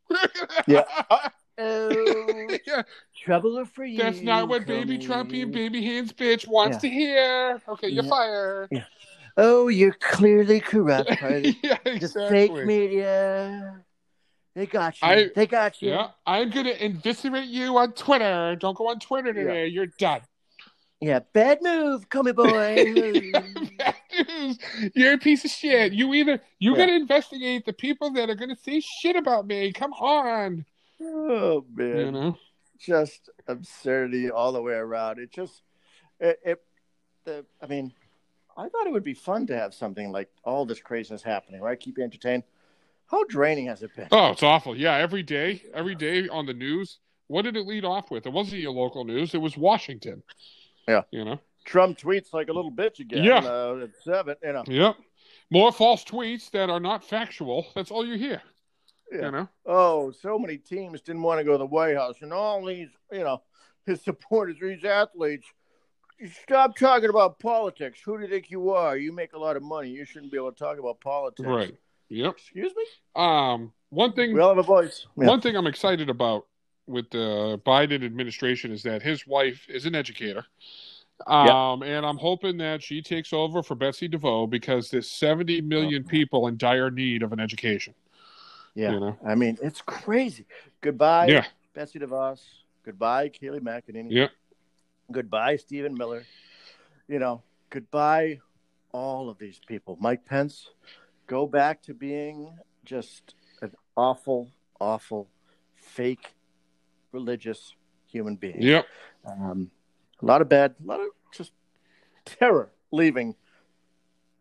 Yeah. [LAUGHS] oh, [LAUGHS] yeah, trouble for you. that's not what baby. Trumpy and baby hands bitch wants Yeah. to hear. Okay, you're Yeah. fired. Oh, you're clearly corrupt. [LAUGHS] the yeah, the exactly. fake media. They got you. I- they got you. Yeah, I'm gonna eviscerate you on Twitter. Don't go on Twitter today. You're done. Yeah, bad move, Comey boy. [LAUGHS] Bad news. You're a piece of shit. You either you Yeah. gotta investigate the people that are gonna say shit about me. Come on. Oh man. You know. just absurdity all the way around. It just it, it the I mean, I thought it would be fun to have something like all this craziness happening, right? Keep you entertained. How draining has it been? Oh, it's awful. Yeah, every day, every day on the news. What did it lead off with? It wasn't your local news. It was Washington. Yeah. You know. Trump tweets like a little bitch again. Yeah. Uh, at seven, you know. Yep. More false tweets that are not factual. That's all you hear. Yeah. You know. Oh, so many teams didn't want to go to the White House, and all these, you know, [LAUGHS] his supporters, these athletes. Stop talking about politics. Who do you think you are? You make a lot of money. You shouldn't be able to talk about politics. Right. Yep. Excuse me. Um. One thing. We all have a voice. Yeah. One thing I'm excited about with the Biden administration is that his wife is an educator. Um, and I'm hoping that she takes over for Betsy DeVos because there's 70 million people in dire need of an education. Yeah. You know? I mean, it's crazy. Goodbye, Yeah. Betsy DeVos. Goodbye, Kayleigh McEnany. Yeah. Goodbye, Stephen Miller. You know, goodbye, all of these people. Mike Pence, go back to being just an awful, awful, fake, religious human being. Yep. Um, a lot of bad, a lot of just terror leaving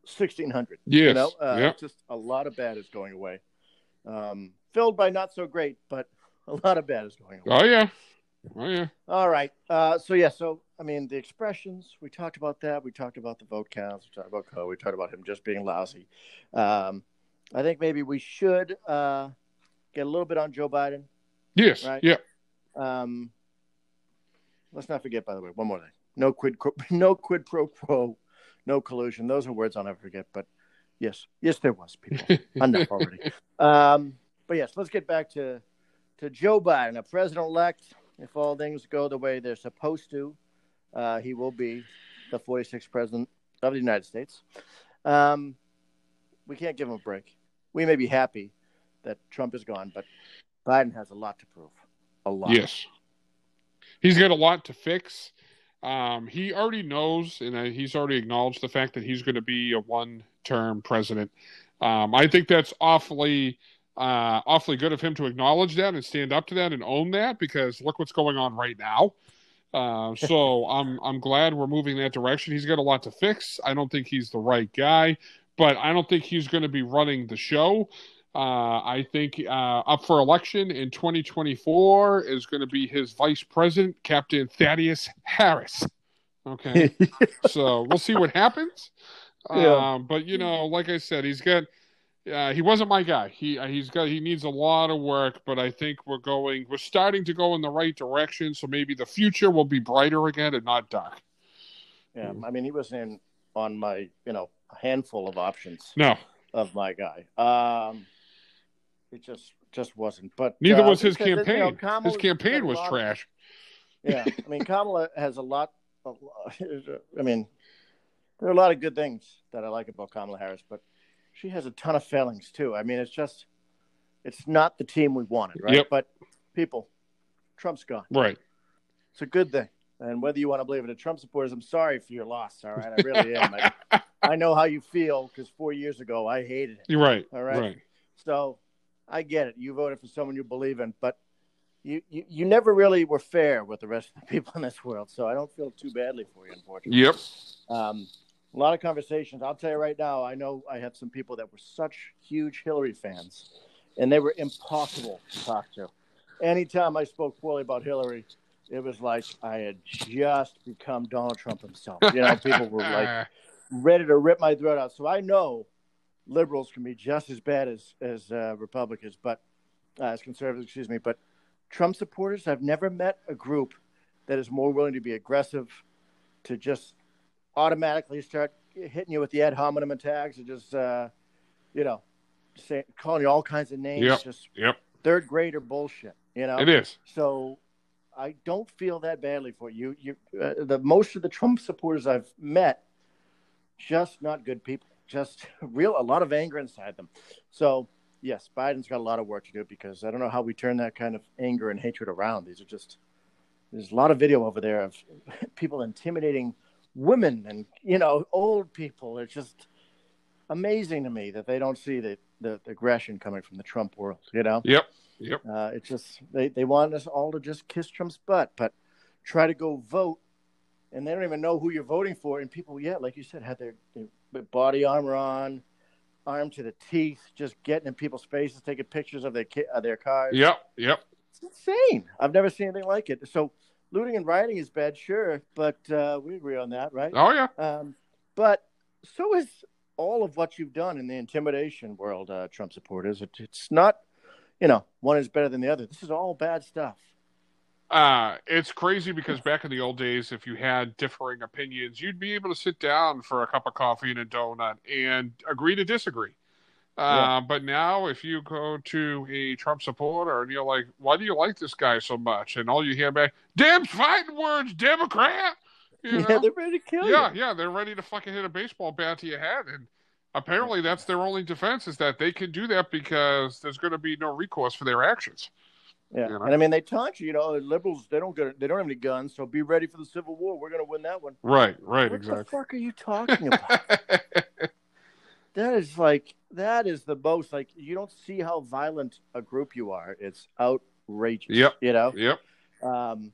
1600. Yes. You know, uh, Yep. just a lot of bad is going away. Um, filled by not so great, but a lot of bad is going on. Oh yeah. Oh yeah. All right. Uh, so yeah. So I mean, the expressions we talked about that. We talked about the vote counts. We talked about Co. We talked about him just being lousy. Um, I think maybe we should uh, get a little bit on Joe Biden. Yes. Right. Yeah. Um, let's not forget, by the way, one more thing: no quid, [LAUGHS] no quid pro quo, no collusion. Those are words I'll never forget. But yes, yes, there was people [LAUGHS] enough already. Um, but yes, let's get back to to Joe Biden, a president-elect. If all things go the way they're supposed to, uh, he will be the 46th president of the United States. Um, we can't give him a break. We may be happy that Trump is gone, but Biden has a lot to prove. A lot. Yes. He's got a lot to fix. Um, he already knows, and uh, he's already acknowledged the fact that he's going to be a one-term president. Um, I think that's awfully, uh, awfully good of him to acknowledge that and stand up to that and own that because look what's going on right now. Uh, [LAUGHS] so I'm I'm glad we're moving that direction. He's got a lot to fix. I don't think he's the right guy, but I don't think he's going to be running the show. Uh, I think uh, up for election in 2024 is going to be his vice president, Captain Thaddeus Harris. Okay, [LAUGHS] so we'll see what happens. [LAUGHS] Yeah. Um, but you know, like I said, he's got uh, he wasn't my guy. He uh, he's got he needs a lot of work, but I think we're going we're starting to go in the right direction. So maybe the future will be brighter again and not dark. Yeah, I mean, he was in on my you know a handful of options. No, of my guy. Um, it just just wasn't. But neither uh, was his because, you know, campaign. his campaign was trash. Yeah, I mean, Kamala has a lot. lot- [LAUGHS] I mean, there are a lot of good things that I like about Kamala Harris, but she has a ton of failings too. I mean, it's just, it's not the team we wanted, right? Yep. But people, Trump's gone. Right. It's a good thing. And whether you want to believe it, to Trump supporters, I'm sorry for your loss. All right, I really am. I, [LAUGHS] I know how you feel because four years ago I hated it. You're right. All right. Right. So I get it. You voted for someone you believe in, but you, you, you never really were fair with the rest of the people in this world. So I don't feel too badly for you, unfortunately. Yep. Um, a lot of conversations. I'll tell you right now, I know I have some people that were such huge Hillary fans, and they were impossible to talk to. Anytime I spoke poorly about Hillary, it was like I had just become Donald Trump himself. You know, people were like, [LAUGHS] ready to rip my throat out. So I know liberals can be just as bad as as uh, Republicans, but uh, as conservatives, excuse me. But Trump supporters, I've never met a group that is more willing to be aggressive, to just automatically start hitting you with the ad hominem attacks, and just uh, you know, say, calling you all kinds of names, Yep. just Yep. third grader bullshit. You know, It is. so I don't feel that badly for you. You, uh, the most of the Trump supporters I've met, just not good people. Just [LAUGHS] real, a lot of anger inside them. So yes, Biden's got a lot of work to do because I don't know how we turn that kind of anger and hatred around. These are just there's a lot of video over there of [LAUGHS] people intimidating women and you know old people. It's just amazing to me that they don't see the, the, the aggression coming from the Trump world. You know. Yep. Yep. Uh, it's just they, they want us all to just kiss Trump's butt, but try to go vote, and they don't even know who you're voting for. And people, yeah, like you said, had their, their body armor on, armed to the teeth, just getting in people's faces, taking pictures of their ki- of their cars. Yep. Yep. It's insane. I've never seen anything like it. So looting and rioting is bad, sure, but uh, we agree on that, right? Oh yeah. Um, but so is all of what you've done in the intimidation world, uh, Trump supporters. It, it's not, you know, one is better than the other. This is all bad stuff. Uh, it's crazy because back in the old days, if you had differing opinions, you'd be able to sit down for a cup of coffee and a donut and agree to disagree. Uh, But now, if you go to a Trump supporter and you're like, "Why do you like this guy so much?" and all you hear back, "Damn fighting words, Democrat." You Yeah, they're ready to kill yeah, you. yeah, they're ready to fucking hit a baseball bat to your head, and apparently that's their only defense is that they can do that because there's going to be no recourse for their actions. Yeah, You know? and I mean they taunt you. You know, liberals they don't get they don't have any guns, so be ready for the Civil War. We're going to win that one. Right, right, what exactly. the fuck are you talking about? [LAUGHS] that is like that is the most like you don't see how violent a group you are. It's outrageous. Yep. You know. yep. Um,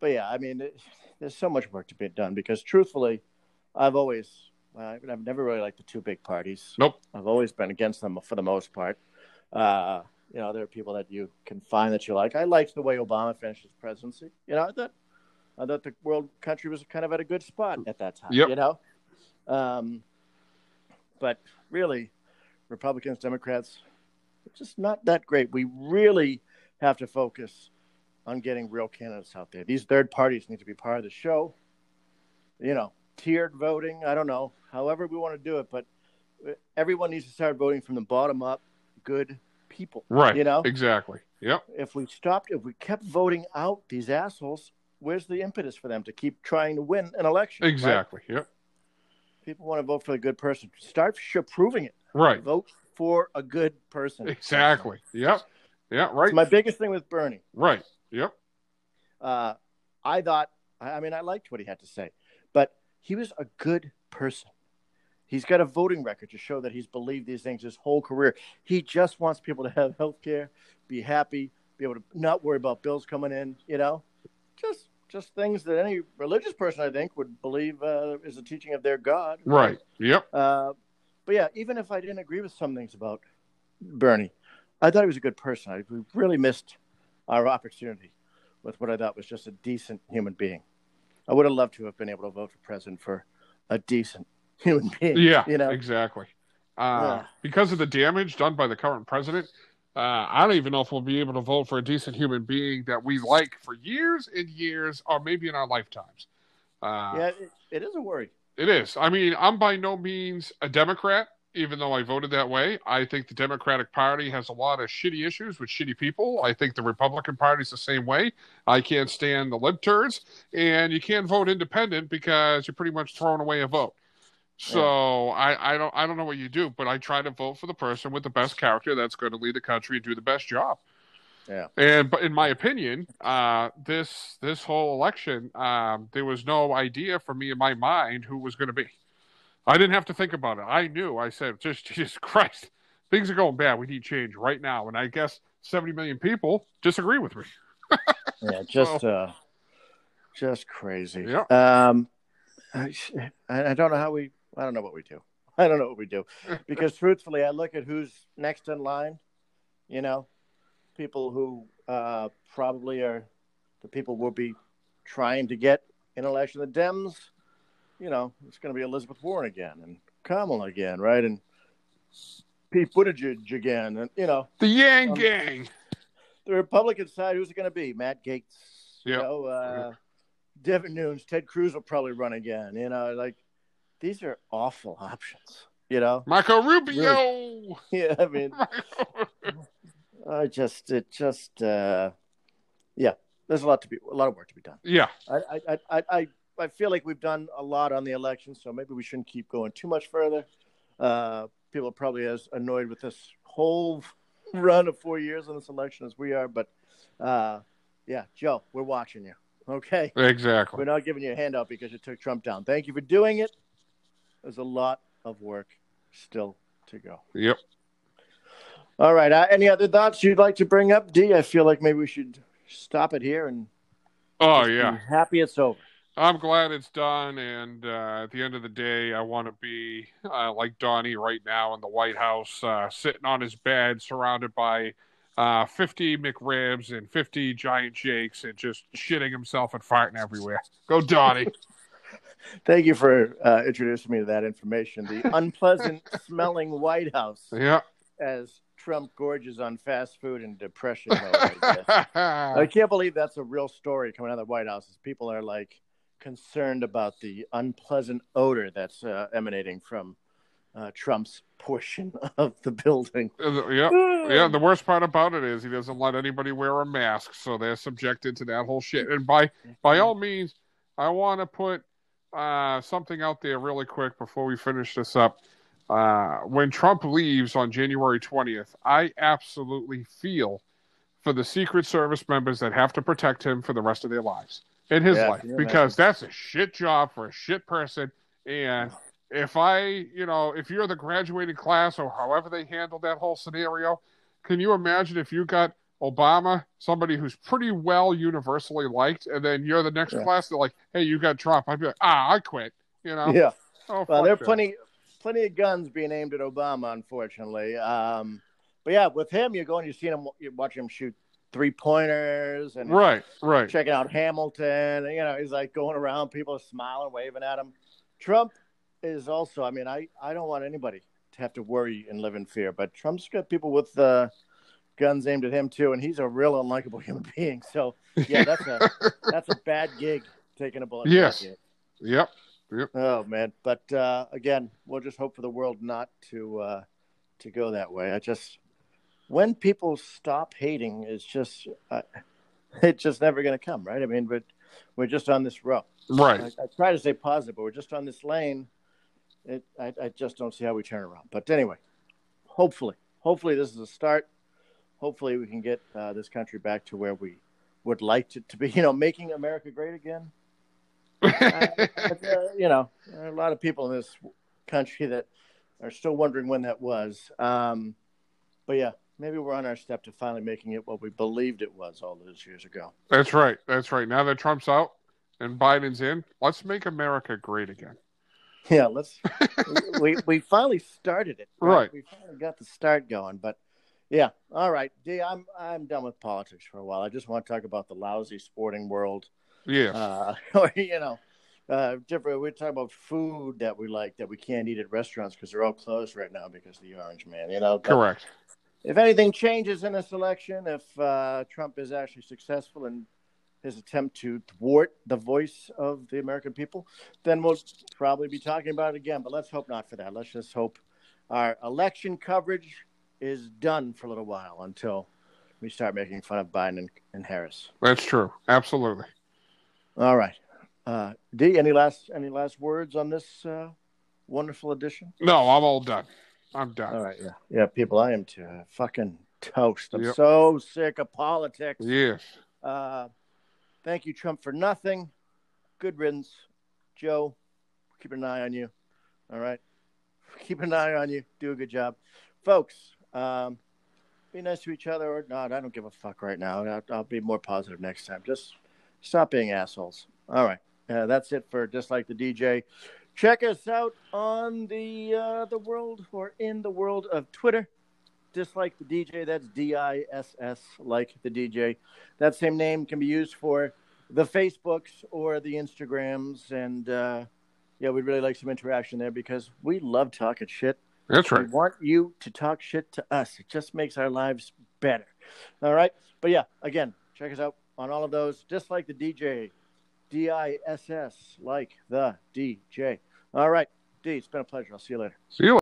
but yeah, I mean, it, there's so much work to be done because truthfully, I've always, uh, I've never really liked the two big parties. Nope. I've always been against them for the most part. Uh, you know, there are people that you can find that you like. I liked the way Obama finished his presidency. You know, I thought, I thought the world country was kind of at a good spot at that time. Yep. You know, um, but really, Republicans, Democrats, it's just not that great. We really have to focus on getting real candidates out there. These third parties need to be part of the show. You know, tiered voting. I don't know, however we want to do it, but everyone needs to start voting from the bottom up. Good people, Right. You know, Exactly. Yep. if we stopped, if we kept voting out these assholes, where's the impetus for them to keep trying to win an election? right? Exactly. Yep. People want to vote for the good person. Start proving it. Right. Vote for a good person. Exactly. Yep. Yeah. Right. It's my biggest thing with Bernie. right. Yep. uh, I thought, I mean, I liked what he had to say, but he was a good person. He's got a voting record to show that he's believed these things his whole career. He just wants people to have health care, be happy, be able to not worry about bills coming in, you know? Just just things that any religious person, I think, would believe uh, is a teaching of their God. Right. Yep. Uh, but yeah, even if I didn't agree with some things about Bernie, I thought he was a good person. I we really missed our opportunity with what I thought was just a decent human being. I would have loved to have been able to vote for president for a decent [LAUGHS] human being. Yeah. you know. Exactly. uh, Yeah. because of the damage done by the current president. Uh, I don't even know if we'll be able to vote for a decent human being that we like for years and years, or maybe in our lifetimes. Uh, yeah, it, it is a worry. It is. I mean, I'm by no means a Democrat, even though I voted that way. I think the Democratic Party has a lot of shitty issues with shitty people. I think the Republican Party's the same way. I can't stand the lib turds, and you can't vote independent because you're pretty much throwing away a vote. So I, I don't I don't know what you do, but I try to vote for the person with the best character that's going to lead the country and do the best job. Yeah. And but in my opinion, uh, this this whole election, um, there was no idea for me in my mind who was going to be. I didn't have to think about it. I knew. I said, just [LAUGHS] Jesus Christ, things are going bad. We need change right now. And I guess 70 million people disagree with me. Yeah, [LAUGHS] just uh, just crazy. Yeah. Um, I, I don't know how we. I don't know what we do. [LAUGHS] I don't know what we do because [LAUGHS] truthfully, I look at who's next in line. You know, people who uh, probably are the people we'll be trying to get in election. The Dems, you know, it's going to be Elizabeth Warren again and Kamala again, right? And Pete Buttigieg again, and you know, The Yang Um, Gang. the Republican side, who's it going to be? Matt Gaetz, you know, uh, Devin Nunes, Ted Cruz will probably run again. You know, like these are awful options. You know, Marco Rubio. [LAUGHS] yeah. I mean, [LAUGHS] I just, it just, uh, yeah. There's a lot to be, a lot of work to be done. yeah. I, I, I, I, I, I feel like we've done a lot on the election, so maybe we shouldn't keep going too much further. Uh, people are probably as annoyed with this whole [LAUGHS] run of four years on this election as we are, but uh, yeah, Joe, we're watching you. Okay, Exactly. we're not giving you a handout because you took Trump down. Thank you for doing it. There's a lot of work still to go. Yep. All right. Uh, any other thoughts you'd like to bring up, D? I feel like maybe we should stop it here and Oh yeah. happy it's over. I'm glad it's done. And uh, at the end of the day, I want to be uh, like Donnie right now in the White House, uh, sitting on his bed, surrounded by uh, 50 McRibs and 50 giant shakes, and just shitting himself and farting everywhere. Go Donnie. [LAUGHS] Thank you for uh, introducing me to that information. The [LAUGHS] unpleasant smelling White House yeah. as Trump gorges on fast food and depression mode. I. [LAUGHS] I can't believe that's a real story coming out of the White House. As people are like concerned about the unpleasant odor that's uh, emanating from uh, Trump's portion [LAUGHS] of the building. yeah. [SIGHS] Yeah, the worst part about it is he doesn't let anybody wear a mask, so they're subjected to that whole shit. And by by all means, I want to put uh, something out there really quick before we finish this up. Uh, when Trump leaves on January 20th, I absolutely feel for the Secret Service members that have to protect him for the rest of their lives in his Yeah, life because that's a shit job for a shit person. And if I, you know, if you're the graduating class or however they handled that whole scenario, can you imagine if you got Obama, somebody who's pretty well universally liked, and then you're the next Yeah. class, they're like, hey, you got Trump. I'd be like, ah, I quit. You know? Yeah. Oh, Well, there are plenty, plenty of guns being aimed at Obama, unfortunately. Um, but yeah, with him, you're going, you're seeing him, you're watching him shoot three pointers and Right, right. checking out Hamilton. And, You know, he's like going around, people are smiling, waving at him. Trump is also, I mean, I, I don't want anybody to have to worry and live in fear, but Trump's got people with uh, guns aimed at him too, and he's a real unlikable [LAUGHS] human being. So yeah, that's a [LAUGHS] that's a bad gig taking a bullet. Yes. gig. Yep. Oh man, but uh, again, we'll just hope for the world not to uh, to go that way. I just when people stop hating is just uh, [LAUGHS] it's just never going to come, right? I mean, but we're just on this road. Right. I, I try to stay positive, but we're just on this lane. It, I, I just don't see how we turn around. But anyway, hopefully, hopefully this is a start. Hopefully, we can get uh, this country back to where we would like it to be. [LAUGHS] You know, making America great again. But, uh, you know, there are a lot of people in this country that are still wondering when that was. Um, but yeah, maybe we're on our step to finally making it what we believed it was all those years ago. That's right. That's right. Now that Trump's out and Biden's in, let's make America great again. Yeah, let's. [LAUGHS] we we finally started it. Right. We finally got the start going. But yeah, all right, D. I'm I'm done with politics for a while. I just want to talk about the lousy sporting world. Yeah. Uh, [LAUGHS] or you know, uh, different. We're talking about food that we like that we can't eat at restaurants because they're all closed right now because of the orange man. You know, But Correct. If anything changes in this election, if uh, Trump is actually successful in his attempt to thwart the voice of the American people, then we'll probably be talking about it again. But let's hope not for that. Let's just hope our election coverage is done for a little while until we start making fun of Biden and, and Harris. That's true. Absolutely. All right. Uh, D, any last any last words on this uh, wonderful edition? No, I'm all done. I'm done. All right, yeah, yeah, people, I am to uh, fucking toast. I'm Yep. so sick of politics. Yes. Uh, thank you, Trump, for nothing. Good riddance, Joe. Keep an eye on you. All right, keep an eye on you. Do a good job, folks. Um, be nice to each other or not. I don't give a fuck right now. I'll, I'll be more positive next time. Just stop being assholes. All right, uh, that's it for Diss like the DJ. Check us out on the uh, the world or in the world of Twitter. Diss like the DJ. That's D I S S like the DJ. That same name can be used for the Facebooks or the Instagrams, and uh, yeah, we'd really like some interaction there because we love talking shit. That's right. We want you to talk shit to us. It just makes our lives better. All right. But yeah, again, check us out on all of those. Just like the DJ, D I S S, like the DJ. All right. D, it's been a pleasure. I'll see you later. See you.